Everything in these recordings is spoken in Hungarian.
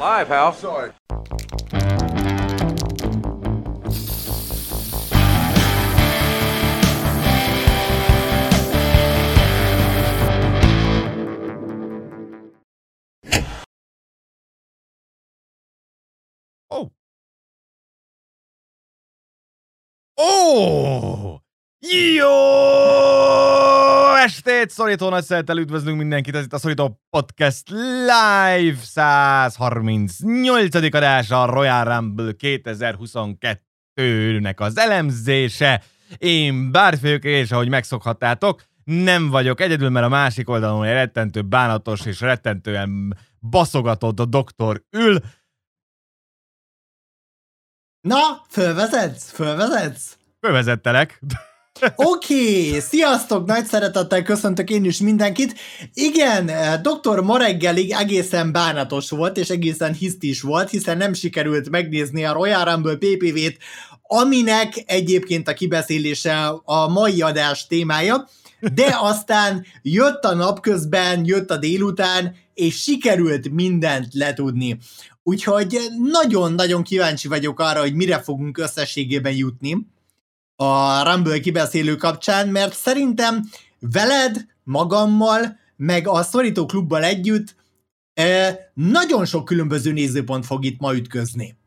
Live, Hal. Sorry. Oh. oh. Ó! Jó estét! Szorító nagy szeretettel üdvözlünk mindenkit, ez itt a Szorító Podcast Live 138. adása, a Royal Rumble 2022-nek az elemzése. Én Bárfők, és ahogy megszokhattátok, nem vagyok egyedül, mert a másik oldalon egy rettentő bánatos és rettentően baszogatott a doktor ül. Na, fölvezetsz? Fölvezetsz? Fölvezettelek. Oké, okay, sziasztok, nagy szeretettel köszöntök én is mindenkit. Igen, dr. ma reggelig egészen bánatos volt, és egészen hisztis volt, hiszen nem sikerült megnézni a Royal Rumble PPV-t, aminek egyébként a kibeszélése a mai adás témája, de aztán jött a napközben, jött a délután, és sikerült mindent letudni. Úgyhogy nagyon-nagyon kíváncsi vagyok arra, hogy mire fogunk összességében jutni a Rumble kibeszélő kapcsán, mert szerintem veled, magammal, meg a Szorító klubbal együtt nagyon sok különböző nézőpont fog itt ma ütközni.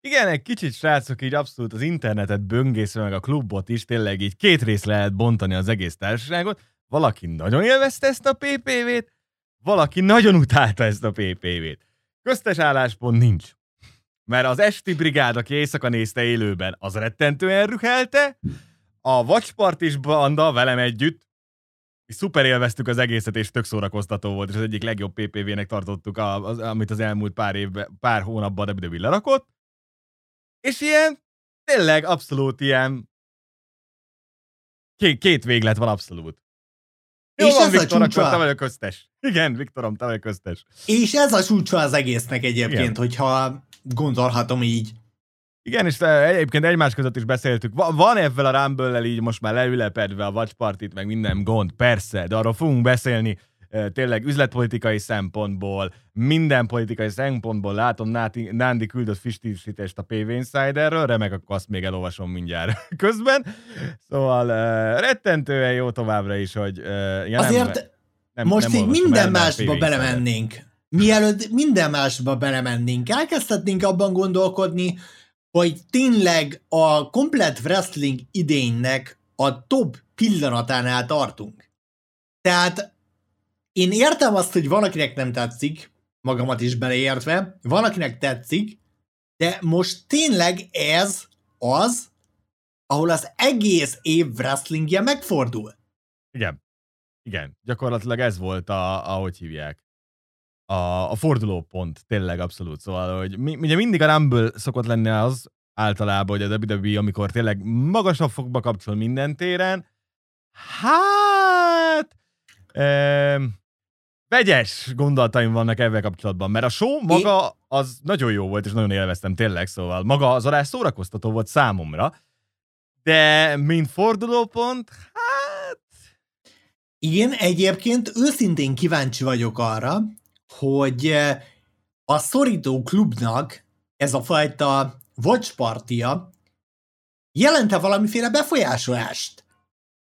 Igen, egy kicsit srácok így abszolút az internetet böngészve meg a klubot is, tényleg így két rész lehet bontani az egész társaságot. Valaki nagyon élvezte ezt a PPV-t, valaki nagyon utálta ezt a PPV-t. Köztes álláspont nincs. Mert az esti brigád, aki éjszaka nézte élőben, az rettentően rühelte, a Watch is banda velem együtt, és szuper élveztük az egészet, és tök szórakoztató volt, és az egyik legjobb PPV-nek tartottuk, az, amit az elmúlt pár évben, pár hónapban a WWE lerakott. És ilyen, tényleg abszolút ilyen két, két véglet van abszolút. Jó és van, ez Viktor, a csúcsa. akkor te vagy a köztes. Igen, Viktorom, te vagy a köztes. És ez a csúcsa az egésznek egyébként, Igen. hogyha gondolhatom így. Igen, és egyébként egymás között is beszéltük. Van ebben a rumble így most már leülepedve a Watch Party-t, meg minden gond, persze, de arról fogunk beszélni tényleg üzletpolitikai szempontból, minden politikai szempontból látom, Náti, Nándi küldött fistisítést a PV Insiderről, remek, akkor azt még elolvasom mindjárt közben. Szóval rettentően jó továbbra is, hogy... Ja, Azért nem, nem, most nem így minden másba belemennénk. Mielőtt minden másba belemennénk, elkezdhetnénk abban gondolkodni, hogy tényleg a komplet wrestling idénynek a top pillanatánál tartunk. Tehát én értem azt, hogy van, akinek nem tetszik, magamat is beleértve, van, akinek tetszik, de most tényleg ez az, ahol az egész év wrestlingje megfordul. Igen. Igen. Gyakorlatilag ez volt, a, ahogy hívják. A, a fordulópont, tényleg abszolút. Szóval, hogy mi, ugye mindig a Rumble szokott lenni az általában, hogy a WWE, amikor tényleg magasabb fokba kapcsol minden téren, hát... E, vegyes gondolataim vannak ebben kapcsolatban, mert a show maga az nagyon jó volt, és nagyon élveztem tényleg, szóval maga az adás szórakoztató volt számomra, de mint fordulópont, hát... Én egyébként őszintén kíváncsi vagyok arra, hogy a szorító klubnak ez a fajta watch partia jelente valamiféle befolyásolást?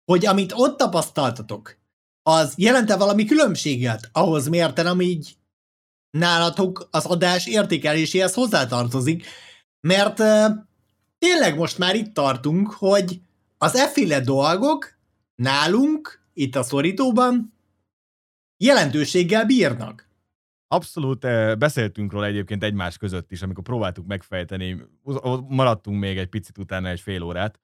Hogy amit ott tapasztaltatok, az jelente valami különbséget ahhoz mérten, ami így nálatok az adás értékeléséhez hozzátartozik, mert uh, tényleg most már itt tartunk, hogy az efféle dolgok nálunk, itt a szorítóban, jelentőséggel bírnak. Abszolút beszéltünk róla egyébként egymás között is, amikor próbáltuk megfejteni, maradtunk még egy picit utána egy fél órát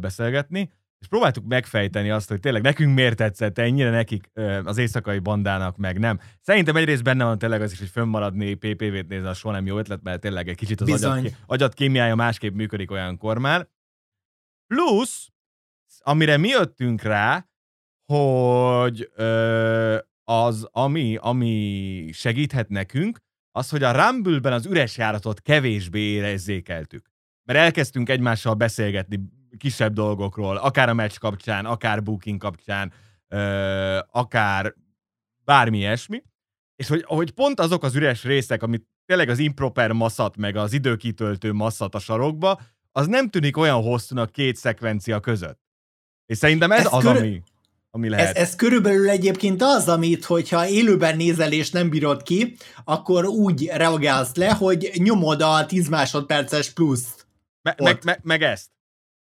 beszélgetni, és próbáltuk megfejteni azt, hogy tényleg nekünk miért tetszett ennyire nekik az éjszakai bandának, meg nem. Szerintem egyrészt benne van tényleg az is, hogy fönnmaradni PPV-t nézni, az soha nem jó ötlet, mert tényleg egy kicsit az agyat, agyat kémiája másképp működik olyankor már. Plusz, amire mi jöttünk rá, hogy ö, az, ami, ami segíthet nekünk, az, hogy a Rumble-ben az üres járatot kevésbé érezzékeltük. Mert elkezdtünk egymással beszélgetni kisebb dolgokról, akár a meccs kapcsán, akár booking kapcsán, ö, akár bármi ilyesmi, és hogy, hogy pont azok az üres részek, amit tényleg az improper masszat, meg az időkitöltő masszat a sarokba, az nem tűnik olyan hosszúnak két szekvencia között. És szerintem ez, ez az, körül... ami, ami lehet. Ez, ez körülbelül egyébként az, amit, hogyha élőben nézel és nem bírod ki, akkor úgy reagálsz le, hogy nyomod a 10 másodperces plusz. Me, meg, me, meg ezt.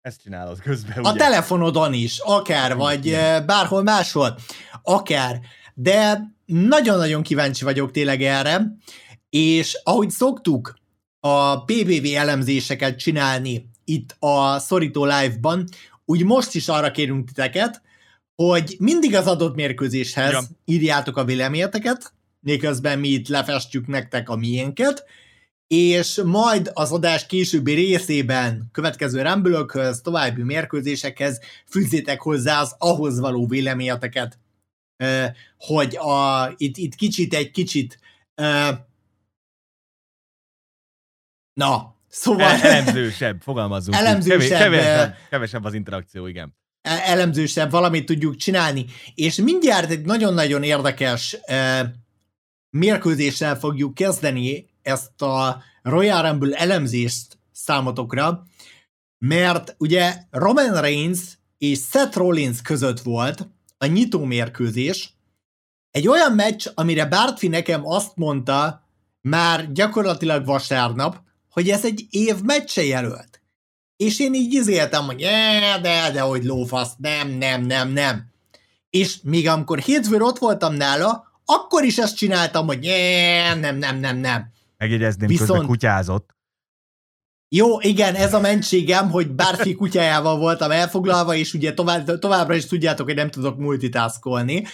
Ezt csinálod közben, A ugye? telefonodon is, akár, vagy Igen. bárhol máshol, akár. De nagyon-nagyon kíváncsi vagyok tényleg erre, és ahogy szoktuk a PBV elemzéseket csinálni itt a Szorító Live-ban, úgy most is arra kérünk titeket, hogy mindig az adott mérkőzéshez ja. írjátok a véleményeteket, miközben mi itt lefestjük nektek a miénket, és majd az adás későbbi részében következő rembülökhöz, további mérkőzésekhez fűzzétek hozzá az ahhoz való véleményeteket, hogy a, itt, itt kicsit egy kicsit na, szóval... Elemzősebb, fogalmazunk. Elemzősebb. Kevésebb, kevesebb az interakció, igen. E, elemzősebb valamit tudjuk csinálni. És mindjárt egy nagyon-nagyon érdekes mérkőzéssel fogjuk kezdeni ezt a Royal Rumble elemzést számotokra, mert ugye Roman Reigns és Seth Rollins között volt a nyitó mérkőzés, egy olyan meccs, amire Bartfi nekem azt mondta már gyakorlatilag vasárnap, hogy ez egy év meccse jelölt. És én így izéltem, hogy de, de, de, hogy lófasz, nem, nem, nem, nem. És még amikor hétfőn ott voltam nála, akkor is ezt csináltam, hogy nem, nem, nem, nem. Megjegyezném, Viszont... közben kutyázott. Jó, igen, ez a mentségem, hogy bárki kutyájával voltam elfoglalva, és ugye tovább, továbbra is tudjátok, hogy nem tudok multitaskolni.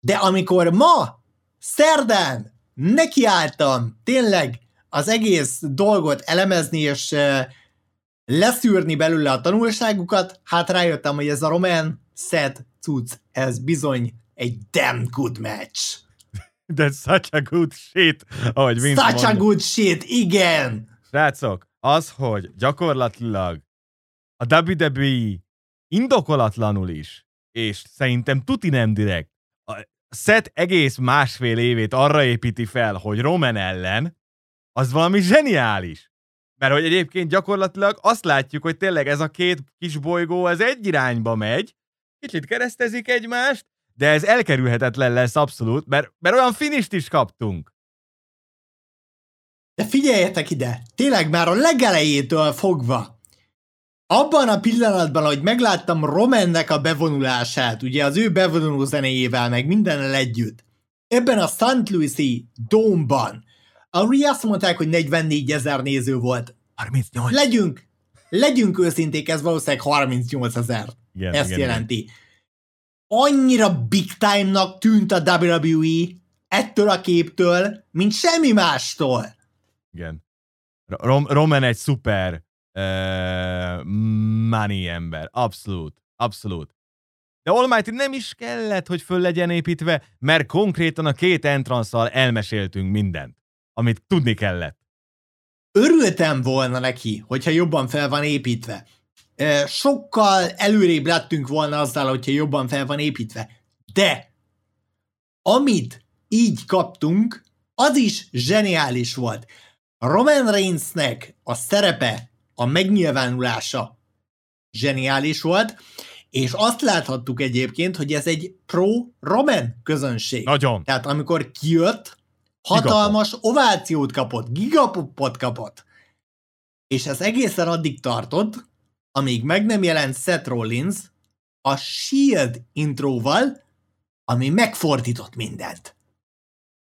De amikor ma, szerdán, nekiálltam tényleg az egész dolgot elemezni, és leszűrni belőle a tanulságukat, hát rájöttem, hogy ez a Roman Seth cucc, ez bizony egy damn good match. That's such a good shit, ahogy Vince Such mondta. a good shit, igen! Srácok, az, hogy gyakorlatilag a WWE indokolatlanul is, és szerintem tuti nem direkt, a Seth egész másfél évét arra építi fel, hogy Roman ellen, az valami zseniális. Mert hogy egyébként gyakorlatilag azt látjuk, hogy tényleg ez a két kis bolygó az egy irányba megy, kicsit keresztezik egymást, de ez elkerülhetetlen lesz abszolút, mert, mert olyan finist is kaptunk. De figyeljetek ide, tényleg már a legelejétől fogva, abban a pillanatban, hogy megláttam Romannek a bevonulását, ugye az ő bevonuló zenéjével, meg mindennel együtt, ebben a St. Louis-i dómban, ahol azt mondták, hogy 44 ezer néző volt. 38. Legyünk, legyünk őszinték, ez valószínűleg 38 ezer. Ezt igen, jelenti. Igen. Annyira big time-nak tűnt a WWE ettől a képtől, mint semmi mástól. Igen. Rom- Roman egy szuper uh, money ember. Abszolút. Abszolút. De Almighty nem is kellett, hogy föl legyen építve, mert konkrétan a két entranszal elmeséltünk mindent amit tudni kellett. Örültem volna neki, hogyha jobban fel van építve. Sokkal előrébb lettünk volna azzal, hogyha jobban fel van építve. De amit így kaptunk, az is zseniális volt. Roman Reignsnek a szerepe, a megnyilvánulása zseniális volt, és azt láthattuk egyébként, hogy ez egy pro-Roman közönség. Nagyon. Tehát amikor kijött, hatalmas Gigapop. ovációt kapott, gigapopot kapott. És ez egészen addig tartott, amíg meg nem jelent Seth Rollins a Shield intróval, ami megfordított mindent.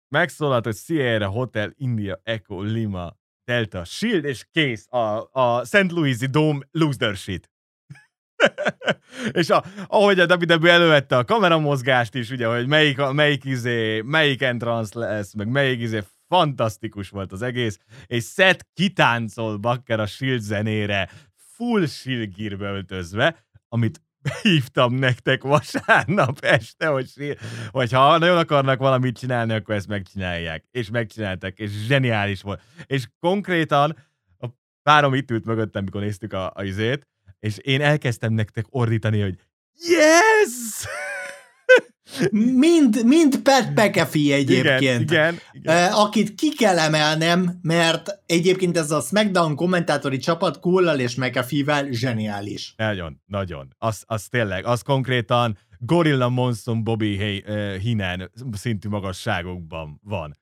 Megszólalt, hogy Sierra Hotel India Echo Lima Delta Shield, és kész a, a St. Louis-i Dome loser shit. És a, ahogy a WWE elővette a kameramozgást is, ugye, hogy melyik, melyik izé, melyik entrance lesz, meg melyik izé, fantasztikus volt az egész, és Seth kitáncol Bakker a Shield zenére, full Shield gearbe öltözve, amit hívtam nektek vasárnap este, hogy, hogy ha nagyon akarnak valamit csinálni, akkor ezt megcsinálják. És megcsináltak, és zseniális volt. És konkrétan a párom itt ült mögöttem, mikor néztük a, a izét, és én elkezdtem nektek ordítani, hogy yes! Mind, mind Pat McAfee egyébként. Igen, igen, igen. Akit ki kell emelnem, mert egyébként ez a SmackDown kommentátori csapat Cole-lal és McAfee-vel zseniális. Nagyon, nagyon. Az, az tényleg, az konkrétan Gorilla Monson Bobby Hay, uh, Hinen szintű magasságokban van.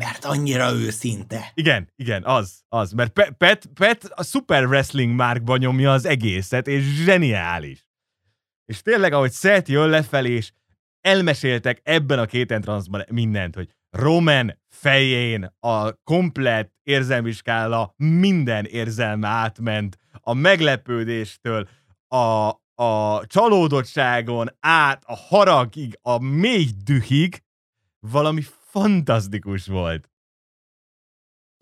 Mert annyira őszinte. Igen, igen, az, az. Mert Pet, Pet, Pet a Super Wrestling márkban nyomja az egészet, és zseniális. És tényleg, ahogy Seth jön lefelé, és elmeséltek ebben a két entranszban mindent, hogy Roman fején a komplet érzelmi skála minden érzelme átment, a meglepődéstől, a, a csalódottságon át, a haragig, a mély dühig, valami fantasztikus volt.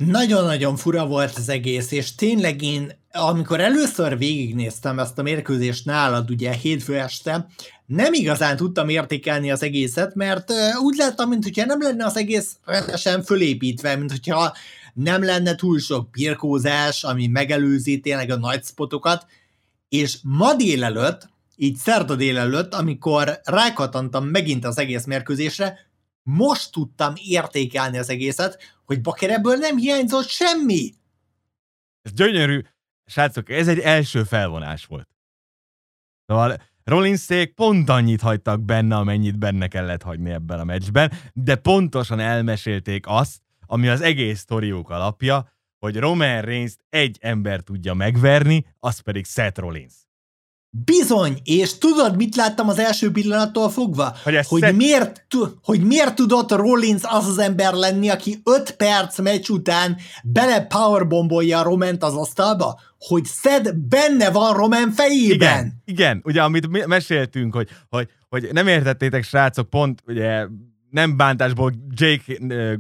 Nagyon-nagyon fura volt az egész, és tényleg én, amikor először végignéztem ezt a mérkőzést nálad, ugye hétfő este, nem igazán tudtam értékelni az egészet, mert úgy láttam, mintha nem lenne az egész rendesen fölépítve, mint hogyha nem lenne túl sok birkózás, ami megelőzi tényleg a nagy spotokat, és ma délelőtt, így szerda délelőtt, amikor rákatantam megint az egész mérkőzésre, most tudtam értékelni az egészet, hogy Baker ebből nem hiányzott semmi. Ez gyönyörű. Srácok, ez egy első felvonás volt. Szóval Rollinszék pont annyit hagytak benne, amennyit benne kellett hagyni ebben a meccsben, de pontosan elmesélték azt, ami az egész sztoriók alapja, hogy Roman reigns egy ember tudja megverni, az pedig Seth Rollins. Bizony, és tudod, mit láttam az első pillanattól fogva? Hogy, hogy, szed... miért, hogy miért tudott Rollins az az ember lenni, aki 5 perc meccs után bele powerbombolja Roment az asztalba? Hogy szed benne van Roman fejében. Igen, igen, ugye amit meséltünk, hogy, hogy, hogy nem értettétek srácok, pont ugye nem bántásból Jake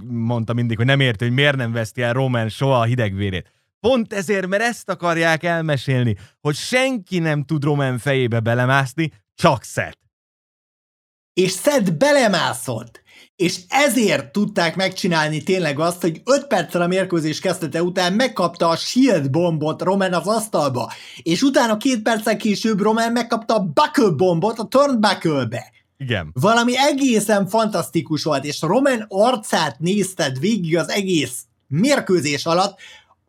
mondta mindig, hogy nem érti, hogy miért nem veszti el Roman soha a hidegvérét. Pont ezért, mert ezt akarják elmesélni, hogy senki nem tud Roman fejébe belemászni, csak Seth. És Seth belemászott. És ezért tudták megcsinálni tényleg azt, hogy 5 perccel a mérkőzés kezdete után megkapta a shield bombot Roman az asztalba, és utána két perccel később Roman megkapta a buckle bombot a turnbuckle-be. Igen. Valami egészen fantasztikus volt, és Roman arcát nézted végig az egész mérkőzés alatt,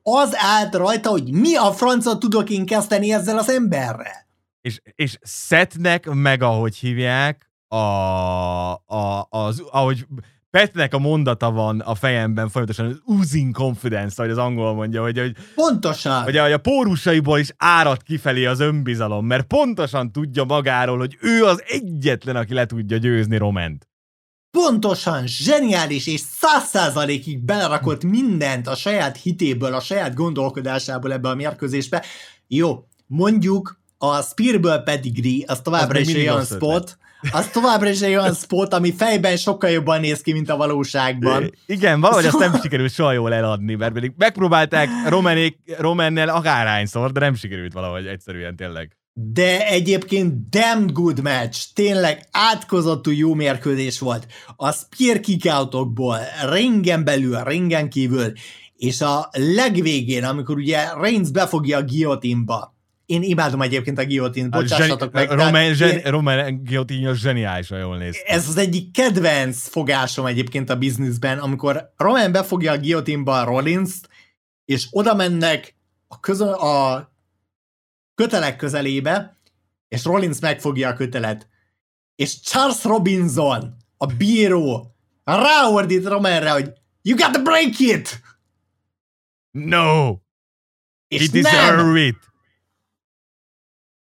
az állt rajta, hogy mi a franca tudok én kezdeni ezzel az emberrel. És, és Szetnek meg ahogy hívják, a, a, az, ahogy Petnek a mondata van a fejemben folyamatosan, az oozing confidence, ahogy az angol mondja, hogy, hogy pontosan. Hogy a, a pórusaiból is árad kifelé az önbizalom, mert pontosan tudja magáról, hogy ő az egyetlen, aki le tudja győzni Roment pontosan, zseniális és száz százalékig belerakott mindent a saját hitéből, a saját gondolkodásából ebbe a mérkőzésbe. Jó, mondjuk a Spearből pedigree, az továbbra az is olyan spot, az továbbra is egy olyan spot, ami fejben sokkal jobban néz ki, mint a valóságban. Igen, valahogy szóval... azt nem sikerült soha jól eladni, mert pedig megpróbálták Romanék, Romannel akárhányszor, de nem sikerült valahogy egyszerűen tényleg de egyébként damn good match, tényleg átkozottú jó mérkőzés volt. A spear kickoutokból, ringen belül, ringen kívül, és a legvégén, amikor ugye Reigns befogja a guillotine-ba, én imádom egyébként a guillotine bocsássatok meg. Roman, zsen, én, Roman guillotine zseniális, jól néz Ez az egyik kedvenc fogásom egyébként a bizniszben, amikor Roman befogja a guillotine-ba a rollins és oda mennek a, közön, a kötelek közelébe, és Rollins megfogja a kötelet. És Charles Robinson, a bíró, ráordít Romanre, hogy You got to break it! No! És It nem! Is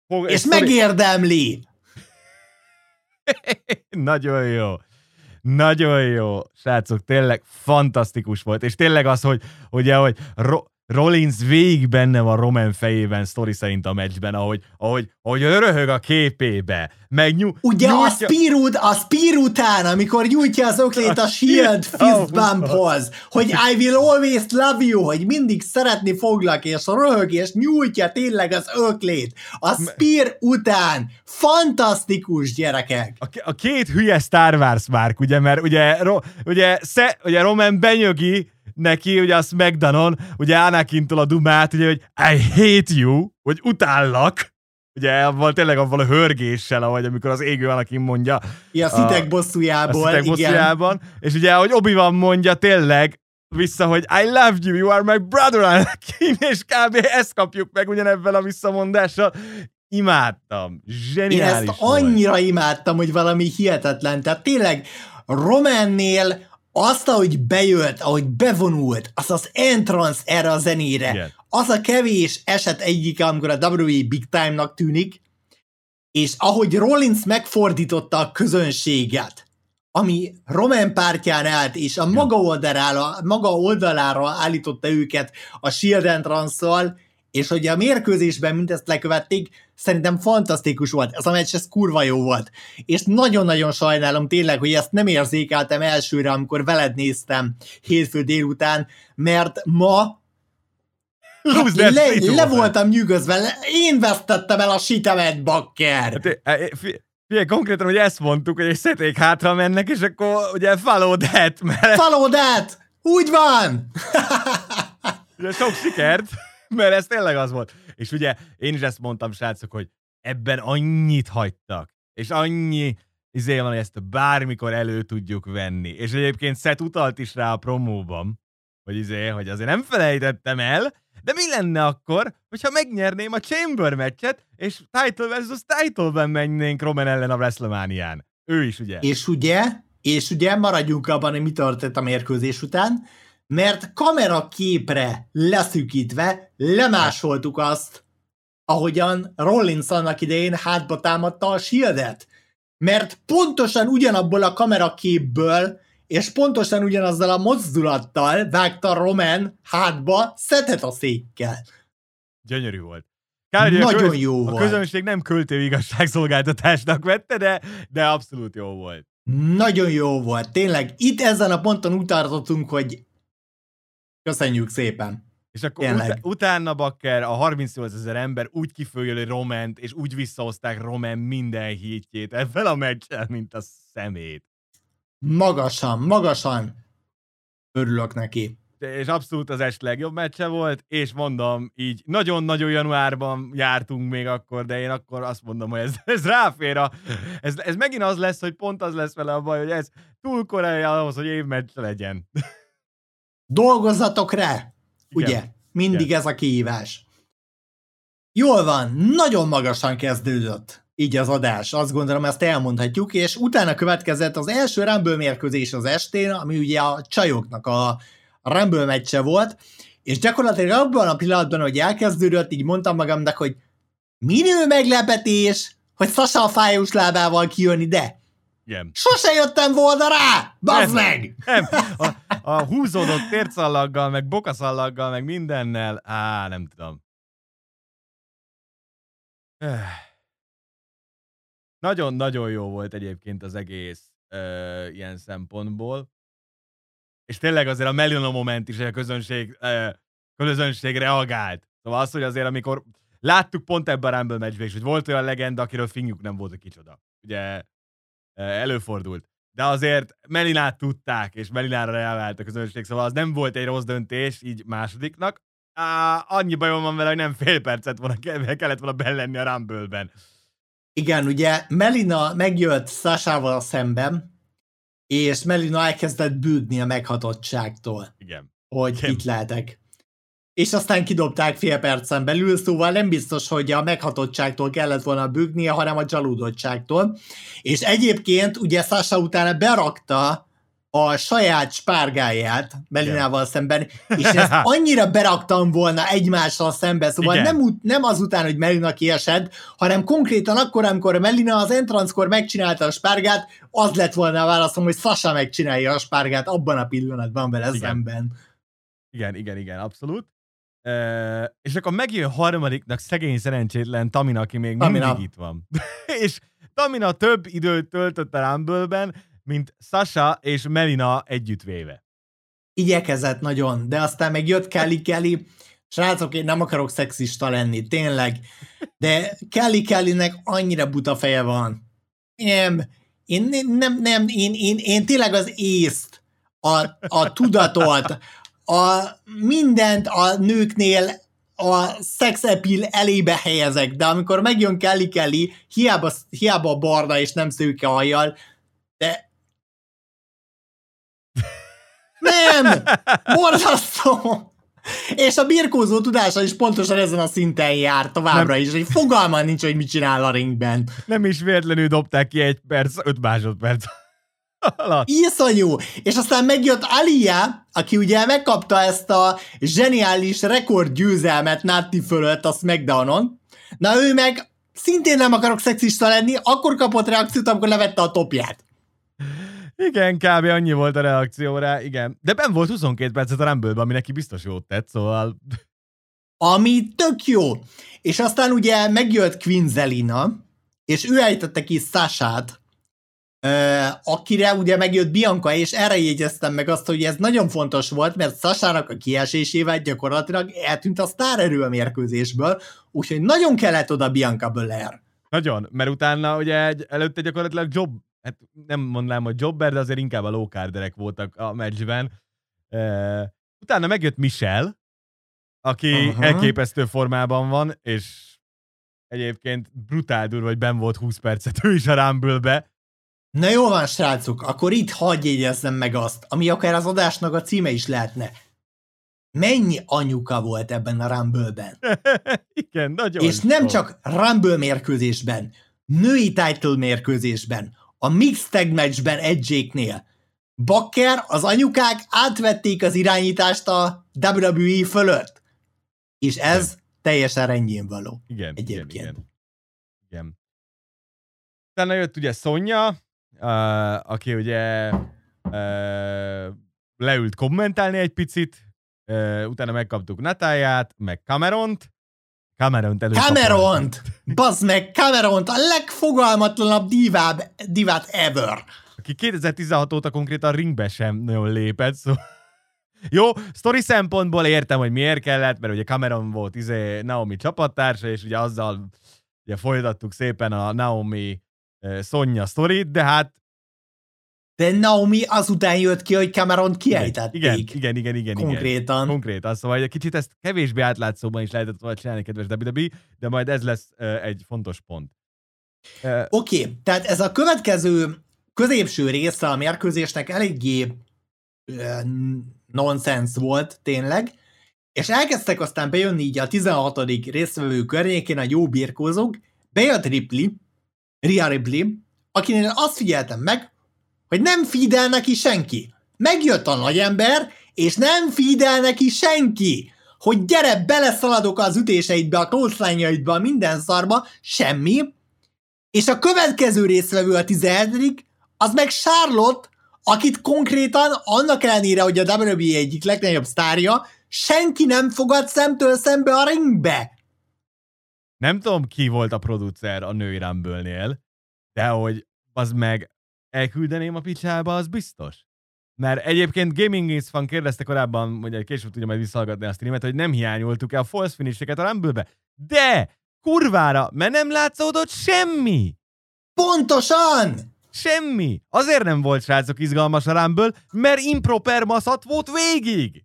Fog, és megérdemli! Nagyon jó. Nagyon jó. Srácok, tényleg fantasztikus volt. És tényleg az, hogy ugye, hogy ro- Rollins végig benne van Roman fejében sztori szerint a meccsben, ahogy, ahogy, ahogy röhög a képébe, meg nyú, Ugye nyújtja... a Spear, a Spear után, amikor nyújtja az öklét a, a Shield fistbumphoz, hogy I will always love you, hogy mindig szeretni foglak, és röhög, és nyújtja tényleg az öklét. A Spear után fantasztikus gyerekek. A, a két hülye Star Wars márk, ugye, mert ugye, ro, ugye, sze, ugye Roman benyögi, neki, ugye a SmackDownon, ugye Anakintól a dumát, ugye, hogy I hate you, hogy utállak, ugye abban tényleg avval a hörgéssel, ahogy amikor az égő Anakin mondja. Ja, a szitek bosszújából, a szitek bosszújában, és ugye ahogy obi van mondja tényleg vissza, hogy I love you, you are my brother, Anakin, és kb. ezt kapjuk meg ugyanebben a visszamondással. Imádtam. Zseniális Én ezt volt. annyira imádtam, hogy valami hihetetlen. Tehát tényleg Romannél azt, ahogy bejött, ahogy bevonult, az az entrance erre a zenére, Igen. az a kevés eset egyik, amikor a WWE Big Time-nak tűnik, és ahogy Rollins megfordította a közönséget, ami Roman pártján állt, és a maga oldalára, maga oldalára állította őket a Shield entrance és hogy a mérkőzésben mindezt lekövették, szerintem fantasztikus volt. Ez a meccs, ez kurva jó volt. És nagyon-nagyon sajnálom tényleg, hogy ezt nem érzékeltem elsőre, amikor veled néztem hétfő délután, mert ma Hát le, le voltam nyűgözve, én vesztettem el a sitemet, bakker! Hát, Figyelj, konkrétan, hogy ezt mondtuk, hogy egy szeték hátra mennek, és akkor ugye follow that, mert... Follow that! Úgy van! ugye sok sikert, mert ez tényleg az volt. És ugye én is ezt mondtam, srácok, hogy ebben annyit hagytak, és annyi izé van, hogy ezt bármikor elő tudjuk venni. És egyébként Seth utalt is rá a promóban, hogy izé, hogy azért nem felejtettem el, de mi lenne akkor, hogyha megnyerném a Chamber meccset, és title versus title-ben mennénk Roman ellen a WrestleMania-n? Ő is, ugye? És ugye, és ugye maradjunk abban, hogy mi történt a mérkőzés után, mert kamera képre leszűkítve lemásoltuk azt, ahogyan Rollins annak idején hátba támadta a shieldet. Mert pontosan ugyanabból a kameraképből és pontosan ugyanazzal a mozdulattal vágta Roman hátba szetet a székkel. Gyönyörű volt. Kár, Nagyon köz, jó a volt. A közönség nem költő igazságszolgáltatásnak vette, de, de abszolút jó volt. Nagyon jó volt. Tényleg itt ezen a ponton utartottunk, hogy köszönjük szépen. És akkor ut- utána Bakker, a 38 ezer ember úgy kifőjöli Roment, és úgy visszahozták Roman minden hítjét ebben a meccsel, mint a szemét magasan, magasan örülök neki. És abszolút az est legjobb meccse volt, és mondom, így nagyon-nagyon januárban jártunk még akkor, de én akkor azt mondom, hogy ez, ez ráfér a, ez, ez megint az lesz, hogy pont az lesz vele a baj, hogy ez túl korai ahhoz, hogy évmeccs legyen. Dolgozzatok rá! Igen. Ugye? Mindig Igen. ez a kihívás. Jól van, nagyon magasan kezdődött így az adás. Azt gondolom, ezt elmondhatjuk, és utána következett az első Rumble mérkőzés az estén, ami ugye a csajoknak a Rumble meccse volt, és gyakorlatilag abban a pillanatban, hogy elkezdődött, így mondtam magamnak, hogy minő meglepetés, hogy Sasa a fájós lábával kijön ide. Igen. Sose jöttem volna rá! Bazd meg! Nem. A, a húzódott tércallaggal, meg bokaszallaggal, meg mindennel, á, nem tudom. Nagyon-nagyon jó volt egyébként az egész ö, ilyen szempontból. És tényleg azért a Melina moment is, a közönség, ö, közönség reagált. Szóval az, hogy azért amikor láttuk pont ebben a Rumble matchben is, hogy volt olyan legenda, akiről finjuk nem volt, hogy kicsoda. Ugye előfordult. De azért Melinát tudták, és Melinára reagált a közönség, szóval az nem volt egy rossz döntés, így másodiknak. Á, annyi bajom van vele, hogy nem fél percet volna, kellett volna benn a Rumble-ben. Igen, ugye Melina megjött Sasával szemben, és Melina elkezdett bűdni a meghatottságtól. Igen. Hogy Igen. itt lehetek. És aztán kidobták fél percen belül, szóval nem biztos, hogy a meghatottságtól kellett volna bűgnie, hanem a csalódottságtól. És egyébként ugye Sasha utána berakta a saját spárgáját Melinával yeah. szemben, és ezt annyira beraktam volna egymással szembe, szóval Igen. nem, nem azután, hogy Melina kiesett, hanem konkrétan akkor, amikor Melina az entranckor megcsinálta a spárgát, az lett volna a válaszom, hogy Sasha megcsinálja a spárgát abban a pillanatban vele Igen. szemben. Igen, igen, igen, abszolút. És akkor megjön harmadiknak szegény szerencsétlen Tamina, aki még Tamina. mindig itt van. és Tamina több időt töltött a Rumble-ben, mint Sasha és Melina együttvéve. Igyekezett nagyon, de aztán meg jött Kelly Kelly, srácok, én nem akarok szexista lenni, tényleg, de Kelly Kellynek annyira buta feje van. Nem, én nem, nem, én, én, én tényleg az észt, a, a tudatot, a mindent a nőknél a sex appeal elébe helyezek, de amikor megjön Kelly Kelly, hiába, hiába barna és nem szőke hajjal, de nem! Borzasztó! És a birkózó tudása is pontosan ezen a szinten jár továbbra nem. is, hogy fogalma nincs, hogy mit csinál a ringben. Nem is véletlenül dobták ki egy perc, öt másodperc alatt. Iszonyú! És aztán megjött Alia, aki ugye megkapta ezt a zseniális rekordgyőzelmet Natti fölött a Smackdownon. Na ő meg szintén nem akarok szexista lenni, akkor kapott reakciót, amikor levette a topját. Igen, kb. annyi volt a reakció rá, igen. De ben volt 22 percet a rumble ami neki biztos jót tett, szóval... Ami tök jó. És aztán ugye megjött Queen Zelina, és ő ejtette ki Sasát, akire ugye megjött Bianca, és erre jegyeztem meg azt, hogy ez nagyon fontos volt, mert Sasának a kiesésével gyakorlatilag eltűnt a sztárerő a mérkőzésből, úgyhogy nagyon kellett oda Bianca Belair. Nagyon, mert utána ugye egy, előtte gyakorlatilag jobb, hát nem mondanám, hogy jobber, de azért inkább a low voltak a meccsben. Uh, utána megjött Michel, aki uh-huh. elképesztő formában van, és egyébként brutál durva, hogy ben volt 20 percet ő is a Rumble-be, Na jó van, srácok, akkor itt hagyj jegyezzem meg azt, ami akár az adásnak a címe is lehetne. Mennyi anyuka volt ebben a Rumble-ben? Igen, nagyon És nem szó. csak Rumble mérkőzésben, női title mérkőzésben, a Mixed Tag Matchben egyéknél. Bakker, az anyukák átvették az irányítást a WWE fölött. És ez igen. teljesen rendjén való. Igen, egyébként. Igen, igen. igen. Utána jött ugye Sonja, uh, aki ugye uh, leült kommentálni egy picit, uh, utána megkaptuk Natáját, meg Cameront, Cameront előtt. Cameront! Bazd meg, Cameront, a legfogalmatlanabb diváb, divát ever. Aki 2016 óta konkrétan ringbe sem nagyon lépett, szóval... Jó, sztori szempontból értem, hogy miért kellett, mert ugye Cameron volt izé Naomi csapattársa, és ugye azzal ugye folytattuk szépen a Naomi Sonja sztorit, de hát de Naomi azután jött ki, hogy Cameron kiejtették. Igen, igen, igen, igen. Konkrétan. Igen. Konkrétan. Szóval egy kicsit ezt kevésbé átlátszóban is lehetett volna csinálni, kedves WWE, de majd ez lesz uh, egy fontos pont. Uh, Oké, okay, tehát ez a következő középső része a mérkőzésnek eléggé uh, nonsens volt tényleg, és elkezdtek aztán bejönni így a 16. résztvevő környékén a jó birkózók, bejött Ripley, Ria Ripley, akinél azt figyeltem meg, hogy nem fidel neki senki. Megjött a nagyember, és nem fidel neki senki. Hogy gyere, beleszaladok az ütéseidbe, a close a minden szarba, semmi. És a következő részvevő a 17 az meg Charlotte, akit konkrétan annak ellenére, hogy a WWE egyik legnagyobb sztárja, senki nem fogad szemtől szembe a ringbe. Nem tudom, ki volt a producer a női Rumble-nél, de hogy az meg elküldeném a picsába, az biztos. Mert egyébként Gaming is fan kérdezte korábban, hogy egy később tudja majd visszahallgatni a streamet, hogy nem hiányoltuk-e a false finish a rumble De! Kurvára! Mert nem látszódott semmi! Pontosan! Semmi! Azért nem volt, srácok, izgalmas a Rumble, mert improper maszat volt végig!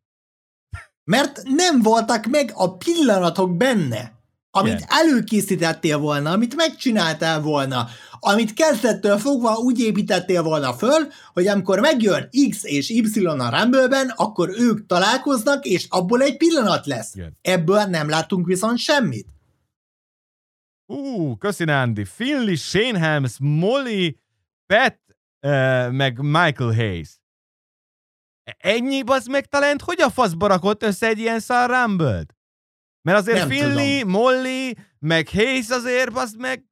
Mert nem voltak meg a pillanatok benne amit yeah. előkészítettél volna, amit megcsináltál volna, amit kezdettől fogva úgy építettél volna föl, hogy amikor megjön X és Y a rumble akkor ők találkoznak, és abból egy pillanat lesz. Yeah. Ebből nem láttunk viszont semmit. Ú, uh, köszi Nandi. Finley, Shane Helms, Molly, Pat, uh, meg Michael Hayes. Ennyi az meg talent, hogy a faszba rakott össze egy ilyen szar rumble mert azért nem Finley, tudom. Molly, meg Hayes azért, az meg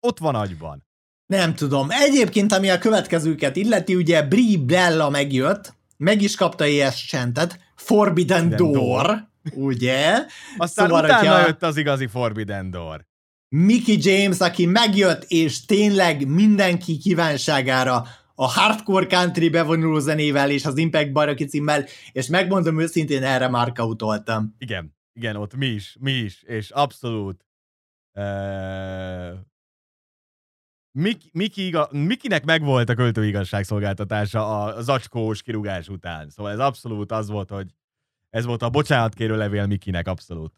ott van agyban. Nem tudom. Egyébként, ami a következőket illeti, ugye Brie Bella megjött, meg is kapta ES csentet, Forbidden Door, Door, ugye? Aztán szóval, utána hogyha... jött az igazi Forbidden Door. Mickey James, aki megjött, és tényleg mindenki kívánságára a hardcore country bevonuló zenével és az Impact bajnoki címmel, és megmondom őszintén, erre már utoltam. Igen, igen, ott mi is, mi is, és abszolút uh, Miki, Miki, Mikinek megvolt a költői igazságszolgáltatása a zacskós kirúgás után. Szóval ez abszolút az volt, hogy Ez volt a bocsánatkérő levél Mikinek, abszolút.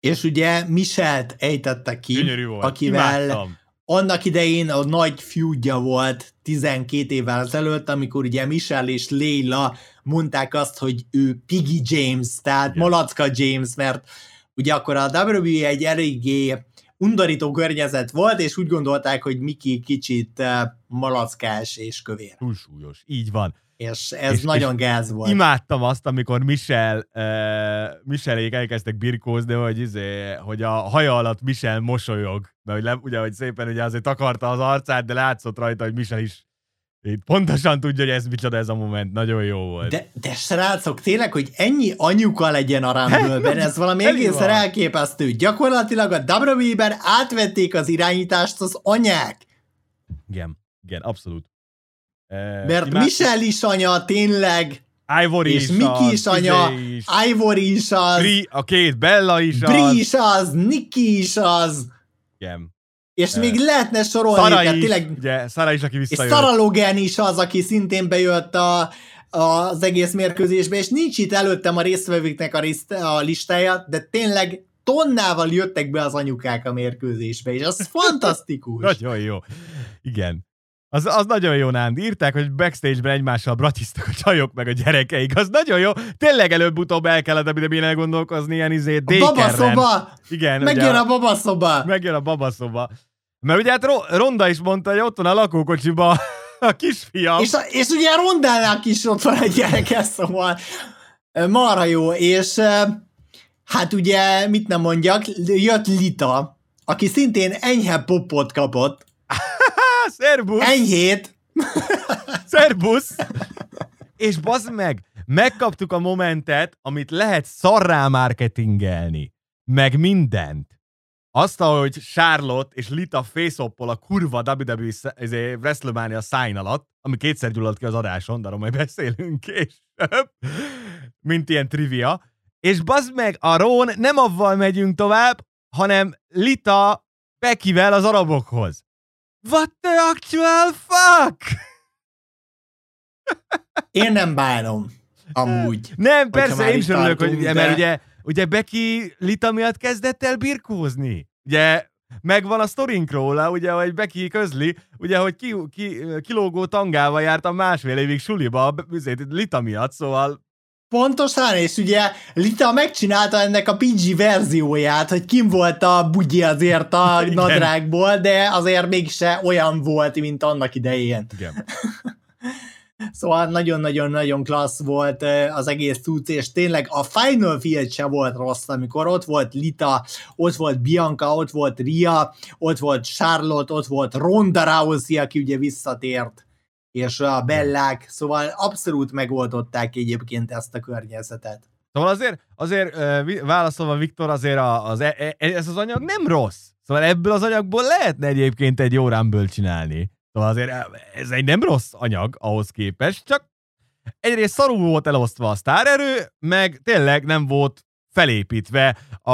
És ugye Michelt ejtette ki, Gyönyörű volt. akivel Imádtam. Annak idején a nagy feudja volt 12 évvel ezelőtt, amikor ugye Michelle és Leila mondták azt, hogy ő Piggy James, tehát Igen. Malacka James, mert ugye akkor a WWE egy eléggé undorító környezet volt, és úgy gondolták, hogy Miki kicsit eh, malackás és kövér. Túlsúlyos. Így van. És ez És- nagyon gáz volt. Imádtam azt, amikor Michel, uh, Michelék elkezdtek birkózni, hogy, izé, hogy a haja alatt Michel mosolyog. Mert hogy le, ugye, hogy szépen ugye azért takarta az arcát, de látszott rajta, hogy Michel is így pontosan tudja, hogy ez micsoda ez a moment. Nagyon jó volt. De, de srácok, tényleg, hogy ennyi anyuka legyen a Rumble-ben, ez valami egészen elképesztő. Gyakorlatilag a WWE-ben átvették az irányítást az anyák. Igen, igen, abszolút. Mert Michelle is anya, tényleg, Ivory és is Miki is anya, izé is, Ivory is az, Bri, a két Bella is Bri az. is az, Nikki is az, Igen. és Eh, még lehetne sorolni, Szara is, tényleg, ugye, Szara is, aki és visszajött. Sarah Logan is az, aki szintén bejött a, az egész mérkőzésbe, és nincs itt előttem a résztvevőknek a, riszt, a listája, de tényleg tonnával jöttek be az anyukák a mérkőzésbe, és az fantasztikus. Nagyon jó. Igen. Az, az nagyon jó, Nánd. Írták, hogy backstage-ben egymással bratisztak a csajok meg a gyerekeik. Az nagyon jó. Tényleg előbb-utóbb el kellett ebben elgondolkozni, ilyen izé a dékerren. babaszoba! Igen, Megjön ugye, a babaszoba! megjön a babaszoba. Mert ugye hát Ro- Ronda is mondta, hogy ott van a lakókocsiba a kisfiam. És, a, és ugye Rondának is ott van egy gyereke, szóval marha jó, és hát ugye, mit nem mondjak, jött Lita, aki szintén enyhe popot kapott, Há, szervusz! enyhét, Szerbusz! És bazd meg, megkaptuk a momentet, amit lehet szarrá marketingelni. Meg mindent. Azt, ahogy Charlotte és Lita face a kurva WWE izé, WrestleMania sign alatt, ami kétszer gyulladt ki az adáson, de arról majd beszélünk később, mint ilyen trivia. És bazd meg, a Ron nem avval megyünk tovább, hanem Lita Beckyvel az arabokhoz. What the actual fuck? én nem bánom, amúgy. Nem, persze, én sem örülök, hogy de- mert ugye, ugye Becky Lita miatt kezdett el birkózni. Ugye megvan a sztorink róla, ugye, hogy Becky közli, ugye, hogy ki, ki, kilógó tangával jártam másfél évig suliba, a Lita miatt, szóval Pontosan, és ugye Lita megcsinálta ennek a PG verzióját, hogy kim volt a bugyi azért a Igen. nadrágból, de azért mégse olyan volt, mint annak idején. igen. Szóval nagyon-nagyon-nagyon klassz volt az egész cucc, és tényleg a Final Field se volt rossz, amikor ott volt Lita, ott volt Bianca, ott volt Ria, ott volt Charlotte, ott volt Ronda Rousey, aki ugye visszatért, és a Bellák, szóval abszolút megoldották egyébként ezt a környezetet. Szóval azért, azért válaszolva Viktor, azért a, az, e, e, ez az anyag nem rossz. Szóval ebből az anyagból lehetne egyébként egy jó Rumble csinálni. Szóval azért ez egy nem rossz anyag ahhoz képest, csak egyrészt szarul volt elosztva a sztárerő, meg tényleg nem volt felépítve a,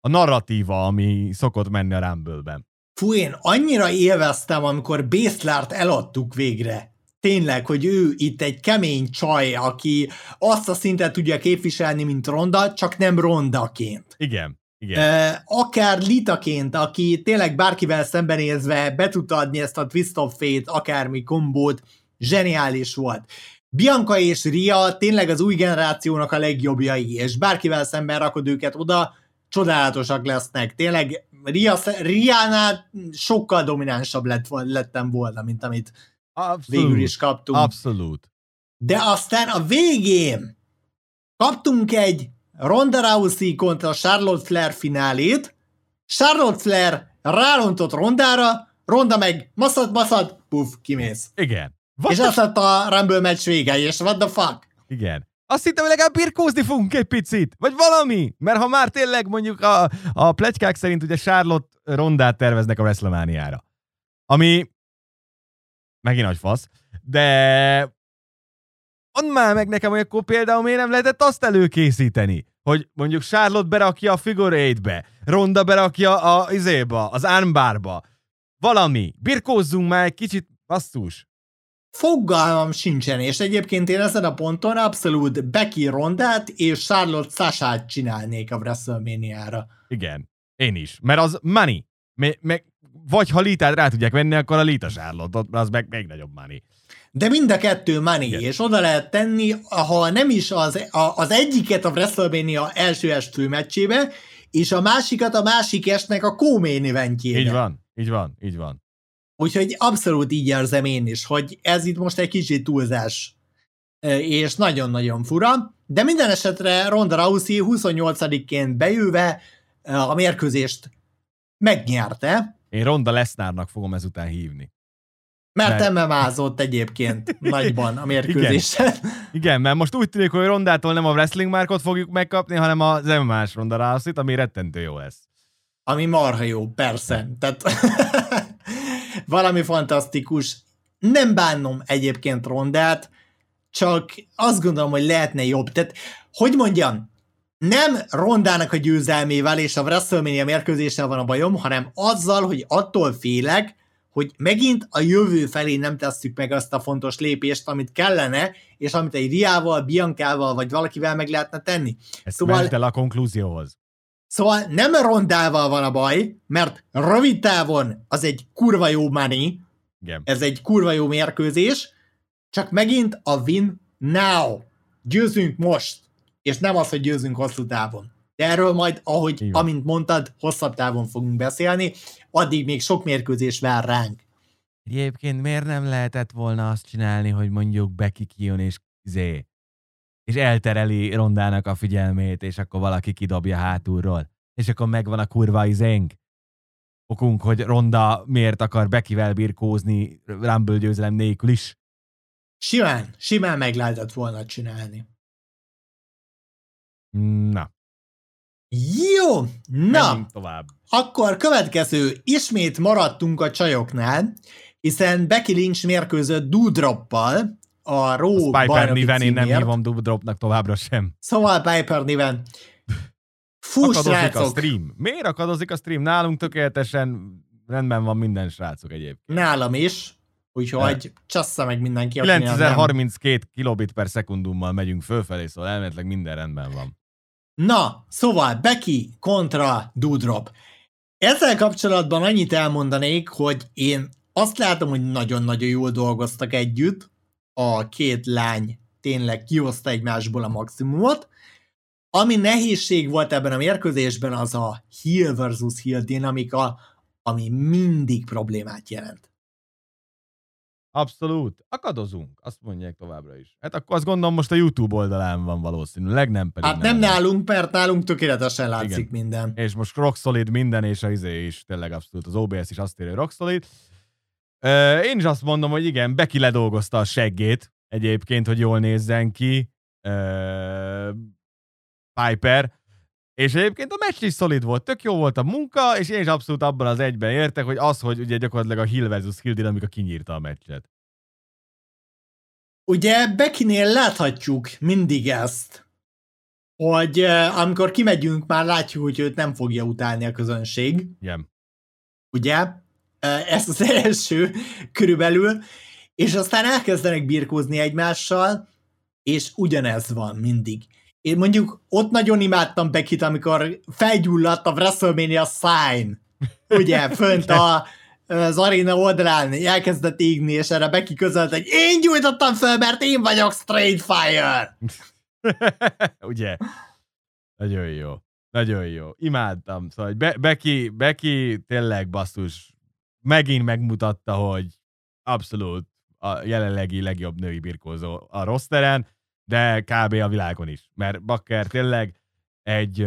a narratíva, ami szokott menni a Rumble-ben. Fú, én annyira élveztem, amikor Bészlárt eladtuk végre. Tényleg, hogy ő itt egy kemény csaj, aki azt a szintet tudja képviselni, mint Ronda, csak nem Rondaként. Igen, igen. Akár Litaként, aki tényleg bárkivel szembenézve be tudta adni ezt a Twist of Fate, akármi kombót, zseniális volt. Bianca és Ria tényleg az új generációnak a legjobbjai, és bárkivel szemben rakod őket oda, csodálatosak lesznek. Tényleg Ria, Riánál sokkal dominánsabb lett, lettem volna, mint amit Abszolút. végül is kaptunk. Abszolút. De aztán a végén kaptunk egy Ronda Rousey kontra Charlotte Flair finálét, Charlotte Flair rárontott Rondára, Ronda meg maszat, maszat, puf, kimész. Igen. What és the az lett a Rumble match vége, és what the fuck? Igen. Azt hittem, hogy legalább birkózni fogunk egy picit, vagy valami, mert ha már tényleg mondjuk a, a plegykák szerint ugye Charlotte rondát terveznek a WrestleMania-ra. Ami megint nagy fasz, de mondd már meg nekem, hogy akkor például miért nem lehetett azt előkészíteni, hogy mondjuk Charlotte berakja a figure eight-be, Ronda berakja a izéba, az armbarba, valami, birkózzunk már egy kicsit, basszus. Fogalmam sincsen, és egyébként én ezen a ponton abszolút Becky Rondát és Charlotte Sasát csinálnék a WrestleMania-ra. Igen, én is. Mert az money. Me, me, vagy ha Litát rá tudják venni, akkor a Lita Charlotte, az meg még nagyobb money. De mind a kettő money, Igen. és oda lehet tenni, ha nem is az, a, az egyiket a WrestleMania első estő meccsébe, és a másikat a másik estnek a eventjébe. Így van, így van, így van. Úgyhogy abszolút így érzem én is, hogy ez itt most egy kicsit túlzás, és nagyon-nagyon fura, de minden esetre Ronda Rousey 28-ként bejöve a mérkőzést megnyerte. Én Ronda Lesnárnak fogom ezután hívni. Mert, mert... mmm egyébként nagyban a mérkőzésen. Igen. Igen, mert most úgy tűnik, hogy Rondától nem a wrestling márkot fogjuk megkapni, hanem az MMA-s Ronda Rousey-t, ami rettentő jó lesz. Ami marha jó, persze. Tehát valami fantasztikus. Nem bánom egyébként Rondát, csak azt gondolom, hogy lehetne jobb. Tehát, hogy mondjam, nem Rondának a győzelmével és a WrestleMania mérkőzéssel van a bajom, hanem azzal, hogy attól félek, hogy megint a jövő felé nem tesszük meg azt a fontos lépést, amit kellene, és amit egy Riával, Biancával, vagy valakivel meg lehetne tenni. Ezt szóval, a konklúzióhoz. Szóval nem Rondával van a baj, mert rövid távon az egy kurva jó money, Igen. ez egy kurva jó mérkőzés, csak megint a win now. Győzünk most, és nem az, hogy győzünk hosszú távon. De erről majd, ahogy, amint mondtad, hosszabb távon fogunk beszélni, addig még sok mérkőzés vár ránk. Egyébként miért nem lehetett volna azt csinálni, hogy mondjuk Becky kijön és zé, és eltereli Rondának a figyelmét, és akkor valaki kidobja hátulról, és akkor megvan a kurva izénk. Okunk, hogy Ronda miért akar Beckyvel birkózni Rumble győzelem nélkül is. Simán, simán meg lehetett volna csinálni. Na. Jó, na. Menjünk tovább. Akkor következő, ismét maradtunk a csajoknál, hiszen Becky Lynch mérkőzött Doudroppal, a a Piper néven én nem hívom Doudropnak továbbra sem. Szóval Piper néven. Fú, akadozik srácok. a stream. Miért akadozik a stream? Nálunk tökéletesen rendben van minden srácok egyébként. Nálam is. Úgyhogy csassza meg mindenki. 9032 kilobit per szekundummal megyünk fölfelé, szóval elméletileg minden rendben van. Na, szóval Becky kontra Doudrop. Ezzel kapcsolatban annyit elmondanék, hogy én azt látom, hogy nagyon-nagyon jól dolgoztak együtt. A két lány tényleg kihozta egymásból a maximumot. Ami nehézség volt ebben a mérkőzésben, az a heel versus heel dinamika, ami mindig problémát jelent. Abszolút. Akadozunk, azt mondják továbbra is. Hát akkor azt gondolom most a YouTube oldalán van valószínűleg, nem pedig Hát nem nálunk, nálunk mert nálunk tökéletesen látszik Igen. minden. És most rock solid minden, és az izé is tényleg abszolút. Az OBS is azt írja, rock solid. Én is azt mondom, hogy igen, Becky ledolgozta a seggét egyébként, hogy jól nézzen ki. Piper. És egyébként a meccs is szolid volt, tök jó volt a munka, és én is abszolút abban az egyben értek, hogy az, hogy ugye gyakorlatilag a Hill versus Hill dinamika kinyírta a meccset. Ugye Bekinél láthatjuk mindig ezt, hogy amikor kimegyünk, már látjuk, hogy őt nem fogja utálni a közönség. Igen. Ugye? Ez az első körülbelül, és aztán elkezdenek birkózni egymással, és ugyanez van mindig. Én mondjuk ott nagyon imádtam Beckit, amikor felgyulladt a WrestleMania sign, ugye, fönt a, az aréna oldalán elkezdett égni, és erre Becky közölt, hogy én gyújtottam fel, mert én vagyok Straight Fire! ugye? Nagyon jó. Nagyon jó. Imádtam. Szóval Be- Becky, Becky tényleg basszus megint megmutatta, hogy abszolút a jelenlegi legjobb női birkózó a rosteren de kb. a világon is. Mert Bakker tényleg egy,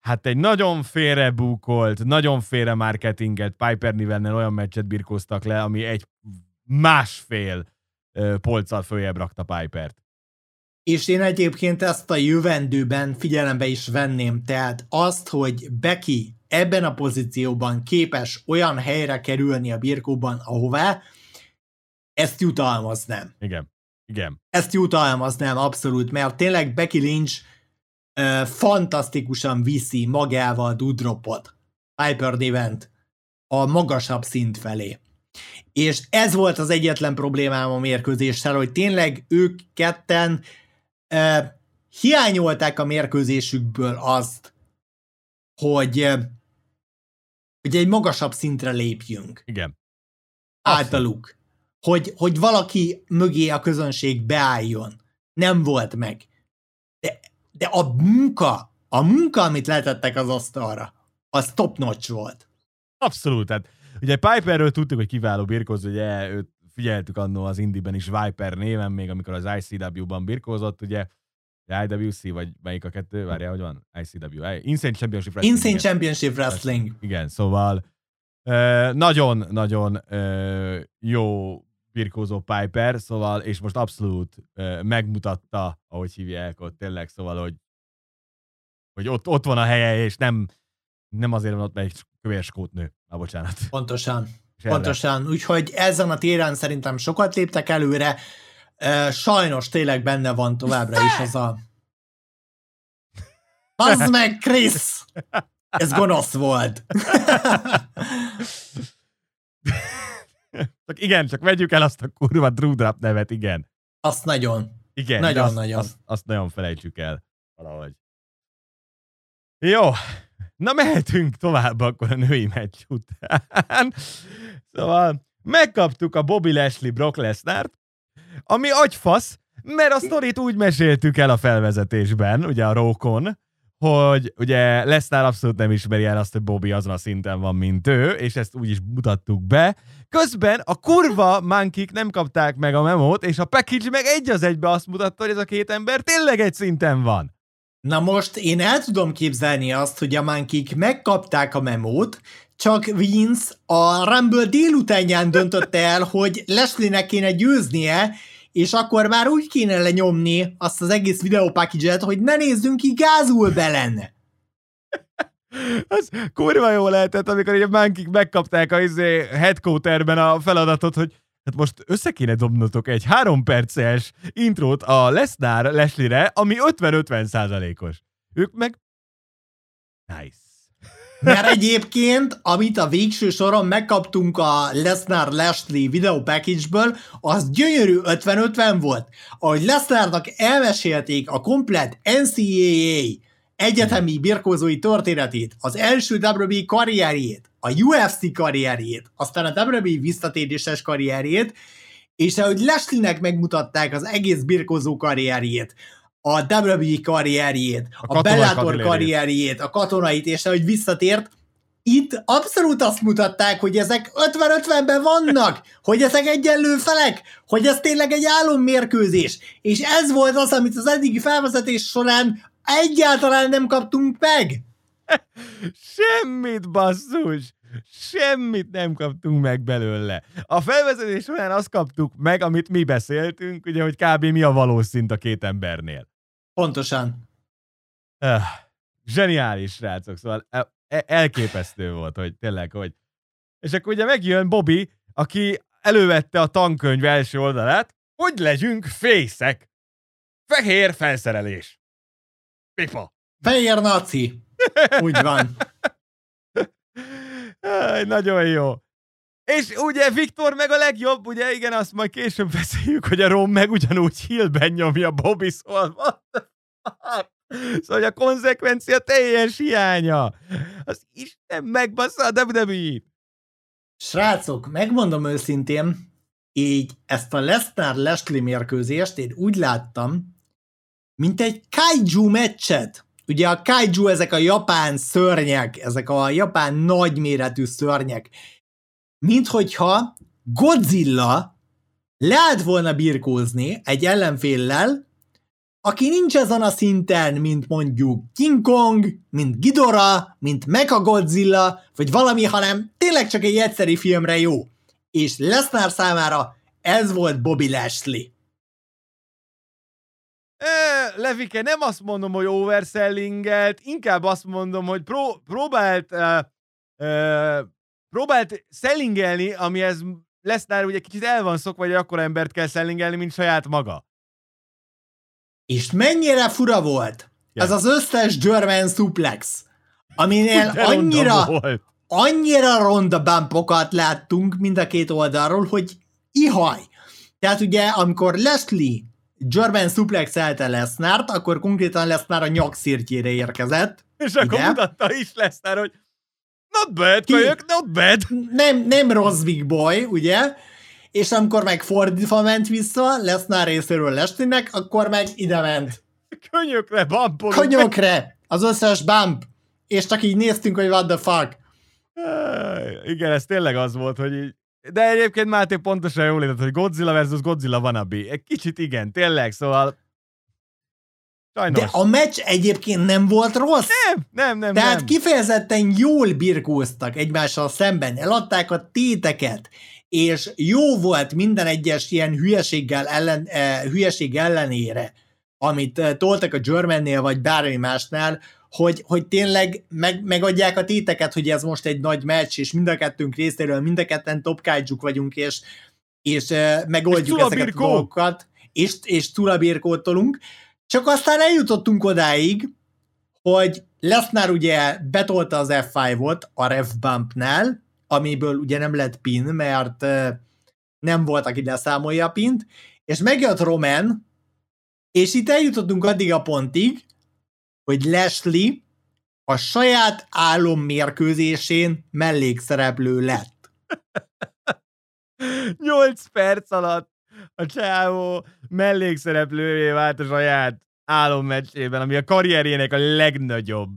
hát egy nagyon félre búkolt, nagyon félre marketinget Piper Nivennel olyan meccset birkóztak le, ami egy másfél polccal följebb rakta Pipert. És én egyébként ezt a jövendőben figyelembe is venném, tehát azt, hogy Becky ebben a pozícióban képes olyan helyre kerülni a birkóban, ahová, ezt jutalmaznám. Igen. Igen. Ezt jutalmaznám abszolút, mert tényleg Becky Lynch uh, fantasztikusan viszi magával Dudropot, Piper Devent a magasabb szint felé. és ez volt az egyetlen problémám a mérkőzéssel, hogy tényleg ők ketten uh, hiányolták a mérkőzésükből azt, hogy, hogy egy magasabb szintre lépjünk. Igen. Általuk. Hogy, hogy valaki mögé a közönség beálljon. Nem volt meg. De, de a munka, a munka, amit letettek az asztalra, az top notch volt. Abszolút. Tehát ugye Piperről tudtuk, hogy kiváló birkózó, ugye őt figyeltük annó az Indiben is Viper néven, még amikor az ICW-ban birkózott, ugye IWC, vagy melyik a kettő? Várjál, hogy van? ICW. Insane Championship Wrestling. Insane igen. Championship Wrestling. Igen, szóval nagyon-nagyon uh, jó birkózó Piper, szóval, és most abszolút uh, megmutatta, ahogy hívják ott tényleg, szóval, hogy, hogy ott, ott van a helye, és nem, nem azért van ott, mert egy kövér nő. Na, bocsánat. Pontosan. Pontosan. Úgyhogy ezen a téren szerintem sokat léptek előre. Sajnos tényleg benne van továbbra is az a... Az meg, Krisz! Ez gonosz volt. csak igen, csak vegyük el azt a kurva Drudrap nevet, igen. Azt nagyon. Igen, nagyon, azt, nagyon. Azt, azt nagyon felejtsük el valahogy. Jó, na mehetünk tovább akkor a női meccs után. Szóval megkaptuk a Bobby Lashley Brock Lesnar-t, ami agyfasz, mert a sztorit úgy meséltük el a felvezetésben, ugye a Rókon, hogy ugye Lesnar abszolút nem ismeri el azt, hogy Bobby azon a szinten van, mint ő, és ezt úgy is mutattuk be. Közben a kurva mankik nem kapták meg a memót, és a package meg egy az egybe azt mutatta, hogy ez a két ember tényleg egy szinten van. Na most én el tudom képzelni azt, hogy a mankik megkapták a memót, csak Vince a Rumble délutánján döntötte el, hogy Leslie-nek kéne győznie, és akkor már úgy kéne lenyomni azt az egész videópackage hogy ne nézzünk ki gázul belen. Az kurva jó lehetett, amikor a Mankik megkapták a izé, headquarterben a feladatot, hogy hát most össze kéne dobnotok egy három perces intrót a Lesnar Leslie-re, ami 50-50 százalékos. Ők meg nice. Mert egyébként, amit a végső soron megkaptunk a Lesnar Lashley video package-ből, az gyönyörű 50-50 volt. Ahogy Lesnarnak elmesélték a komplet NCAA egyetemi birkózói történetét, az első WWE karrierjét, a UFC karrierjét, aztán a WWE visszatéréses karrierjét, és ahogy Lashley-nek megmutatták az egész birkózó karrierjét, a WWE karrierjét, a, a Bellator karrierjét, a katonait, és ahogy visszatért, itt abszolút azt mutatták, hogy ezek 50-50-ben vannak, hogy ezek egyenlő felek, hogy ez tényleg egy álommérkőzés. És ez volt az, amit az eddigi felvezetés során egyáltalán nem kaptunk meg. Semmit, basszus! Semmit nem kaptunk meg belőle. A felvezetés során azt kaptuk meg, amit mi beszéltünk, ugye, hogy kb. mi a valós szint a két embernél. Pontosan. Uh, zseniális, srácok, szóval e, e, elképesztő volt, hogy tényleg, hogy... És akkor ugye megjön Bobby, aki elővette a tankönyv első oldalát, hogy legyünk fészek. Fehér felszerelés. Pipa. Fehér naci. Úgy van. Nagyon jó. És ugye Viktor meg a legjobb, ugye igen, azt majd később beszéljük, hogy a Rom meg ugyanúgy hillben nyomja Bobby, szóval the fuck? Szóval a konzekvencia teljes hiánya. Az Isten megbassza a WWE-t. Srácok, megmondom őszintén, így ezt a Lesnar Leslie mérkőzést én úgy láttam, mint egy kaiju meccset. Ugye a kaiju ezek a japán szörnyek, ezek a japán nagyméretű szörnyek. Mint hogyha Godzilla lehet volna birkózni egy ellenféllel, aki nincs ezen a szinten, mint mondjuk King Kong, mint Ghidorah, mint Godzilla, vagy valami, hanem tényleg csak egy egyszeri filmre jó. És Lesnar számára ez volt Bobby Lashley. E, Levike, nem azt mondom, hogy oversellingelt, inkább azt mondom, hogy pró- próbált uh, uh, próbált sellingelni, ez Lesnar ugye kicsit el van szokva, hogy akkor embert kell sellingelni, mint saját maga. És mennyire fura volt? Yeah. Ez az összes German suplex, aminél annyira, annyira ronda bumpokat láttunk mind a két oldalról, hogy ihaj. Tehát ugye, amikor Leslie German suplexelte Lesnart, akkor konkrétan Lesnar a nyakszirtjére érkezett. És akkor mutatta is Lesnar, hogy not bad, kölyök, not bad. Nem, nem rossz big boy, ugye? És amikor meg fordítva ment vissza, Lesnar részéről Leslienek, akkor meg ide ment. Könyökre bumpolunk. Könyökre! Az összes bump. És csak így néztünk, hogy what the fuck. Igen, ez tényleg az volt, hogy így de egyébként Máté pontosan jól értett, hogy Godzilla versus Godzilla wannabe. Egy kicsit igen, tényleg, szóval Sajnos. De a meccs egyébként nem volt rossz. Nem, nem, nem. Tehát nem. kifejezetten jól birkóztak egymással szemben, eladták a téteket, és jó volt minden egyes ilyen hülyeséggel ellen, eh, hülyeség ellenére, amit eh, toltak a Germannél, vagy bármi másnál, hogy, hogy tényleg meg, megadják a téteket, hogy ez most egy nagy meccs, és mind a kettőnk részéről, mind a ketten top vagyunk, és, és uh, megoldjuk és ezeket a dolgokat, és, és tulabirkót tolunk. Csak aztán eljutottunk odáig, hogy Lesnar ugye betolta az F5-ot a ref bumpnál, amiből ugye nem lett pin, mert uh, nem volt, aki leszámolja a pint, és megjött Roman, és itt eljutottunk addig a pontig, hogy Leslie a saját álommérkőzésén mellékszereplő lett. 8 perc alatt a csávó mellékszereplővé vált a saját álommeccsében, ami a karrierjének a legnagyobb.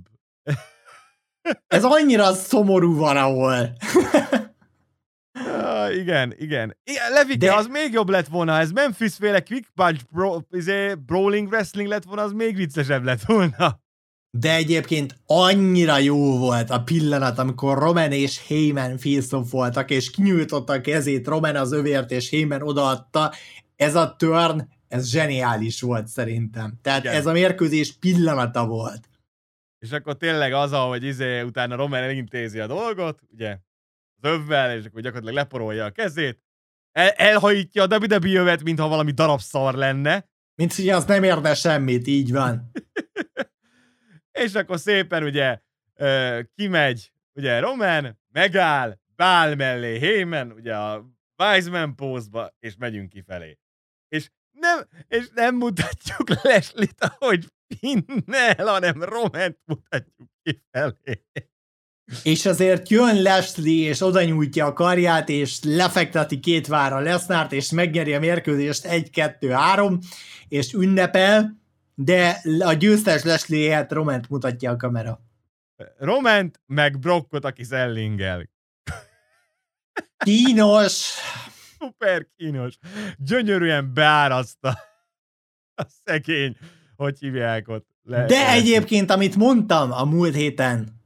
Ez annyira szomorú van, ah, igen, igen. igen Levike, De... az még jobb lett volna, ez Memphis féle quick punch bro, izé, brawling wrestling lett volna, az még viccesebb lett volna. De egyébként annyira jó volt a pillanat, amikor Roman és Heyman face voltak, és kinyújtotta a kezét Roman az övért, és Heyman odaadta. Ez a turn, ez zseniális volt szerintem. Tehát Igen. ez a mérkőzés pillanata volt. És akkor tényleg az, hogy izé, utána Roman elintézi a dolgot, ugye, az övvel, és akkor gyakorlatilag leporolja a kezét, el, elhajítja a WWE-övet, mintha valami darabszar lenne. Mint hogy az nem érde semmit, így van. és akkor szépen ugye kimegy, ugye Roman, megáll, bál mellé Heyman, ugye a Wiseman pózba, és megyünk kifelé. És nem, és nem mutatjuk Leslie-t, ahogy pinnel, hanem Romant mutatjuk kifelé. És azért jön Leslie, és oda nyújtja a karját, és lefekteti két vára Lesnárt, és megnyeri a mérkőzést 1-2-3, és ünnepel, de a győztes Leslie helyett Roment mutatja a kamera. Roment, meg Brockot, aki zellingel. Kínos! Szuper kínos. Gyönyörűen beáraszta a szegény, hogy hívják ott. Le- De egyébként, amit mondtam a múlt héten,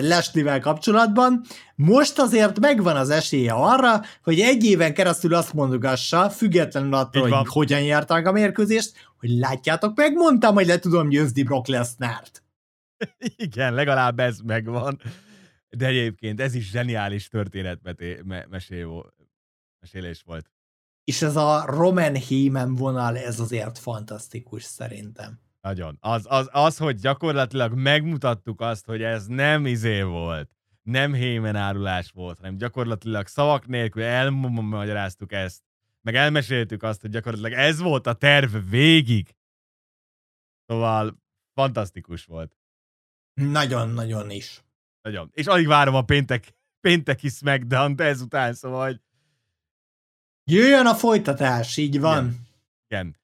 Leslie-vel kapcsolatban. Most azért megvan az esélye arra, hogy egy éven keresztül azt mondogassa, függetlenül attól, hogy hogyan járták a mérkőzést, hogy látjátok meg, mondtam, hogy le tudom győzni Brock Lesnar-t. Igen, legalább ez megvan. De egyébként ez is zseniális mesélés volt. És ez a Roman Heyman vonal, ez azért fantasztikus szerintem. Nagyon. Az, az, az, hogy gyakorlatilag megmutattuk azt, hogy ez nem izé volt, nem hémen árulás volt, hanem gyakorlatilag szavak nélkül elmagyaráztuk ezt, meg elmeséltük azt, hogy gyakorlatilag ez volt a terv végig. Szóval fantasztikus volt. Nagyon-nagyon is. Nagyon. És alig várom a péntek, pénteki smackdown ezután, szóval hogy... Jöjjön a folytatás, így van. Igen. Igen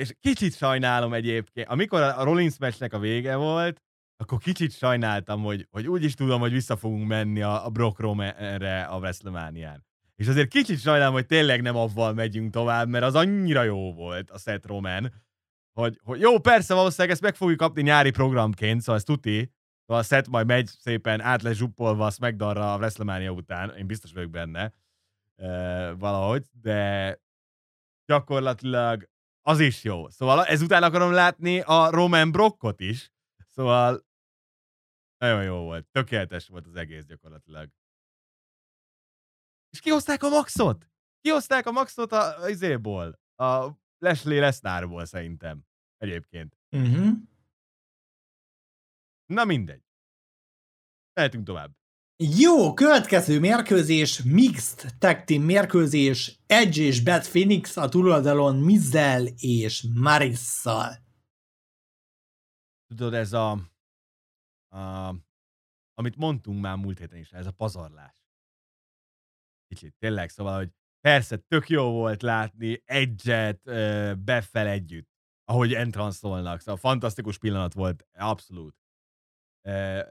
és, kicsit sajnálom egyébként, amikor a Rollins meccsnek a vége volt, akkor kicsit sajnáltam, hogy, hogy úgy is tudom, hogy vissza fogunk menni a, a Brock Romanre a WrestleMania-n. És azért kicsit sajnálom, hogy tényleg nem avval megyünk tovább, mert az annyira jó volt a Seth Roman, hogy, hogy jó, persze, valószínűleg ezt meg fogjuk kapni nyári programként, szóval ez tuti, szóval a Seth majd megy szépen át lesz zsuppolva a SmackDownra a WrestleMania után, én biztos vagyok benne, uh, valahogy, de gyakorlatilag az is jó. Szóval ezután akarom látni a Roman Brockot is. Szóval nagyon jó volt. Tökéletes volt az egész gyakorlatilag. És kihozták a Maxot? Kihozták a Maxot a, izéból. A Leslie Lesnárból szerintem. Egyébként. Uh-huh. Na mindegy. Mehetünk tovább. Jó, következő mérkőzés, mixed tag team mérkőzés, Edge és Beth Phoenix a túloldalon Mizzel és Marisszal. Tudod, ez a, a amit mondtunk már múlt héten is, ez a pazarlás. Kicsit, tényleg, szóval, hogy persze, tök jó volt látni egyet befel együtt, ahogy entranszolnak, szóval fantasztikus pillanat volt, abszolút.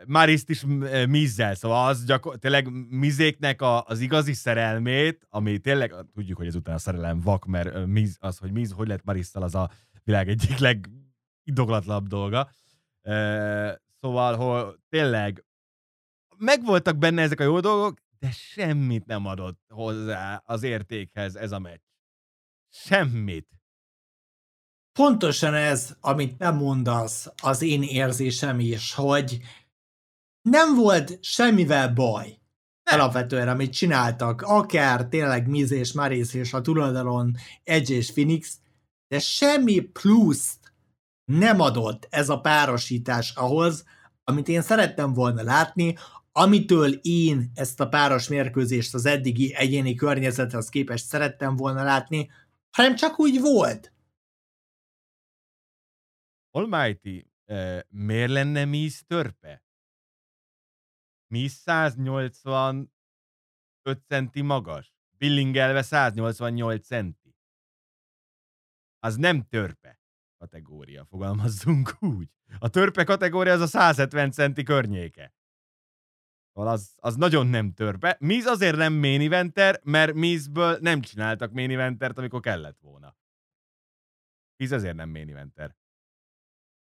Mariszt is Mizzel, szóval az gyakor- tényleg Mizéknek a, az igazi szerelmét, ami tényleg, tudjuk, hogy ezután a szerelem vak, mert Miz, az, hogy Miz, hogy lett Marisztal, az a világ egyik legidoglatlabb dolga. Szóval, hogy tényleg megvoltak benne ezek a jó dolgok, de semmit nem adott hozzá az értékhez ez a meccs. Semmit. Pontosan ez, amit nem mondasz, az én érzésem is, hogy nem volt semmivel baj. Alapvetően, amit csináltak, akár tényleg Miz és Maris és a tulajdalon Edge és Phoenix, de semmi pluszt nem adott ez a párosítás ahhoz, amit én szerettem volna látni, amitől én ezt a páros mérkőzést az eddigi egyéni környezethez képest szerettem volna látni, hanem csak úgy volt. Almighty, uh, miért lenne Miz törpe? Miz 185 centi magas, billingelve 188 centi. Az nem törpe kategória, fogalmazzunk úgy. A törpe kategória az a 170 centi környéke. Szóval az, az nagyon nem törpe. Miz azért nem main eventer, mert Mizből nem csináltak main eventert, amikor kellett volna. Miz ezért nem main eventer.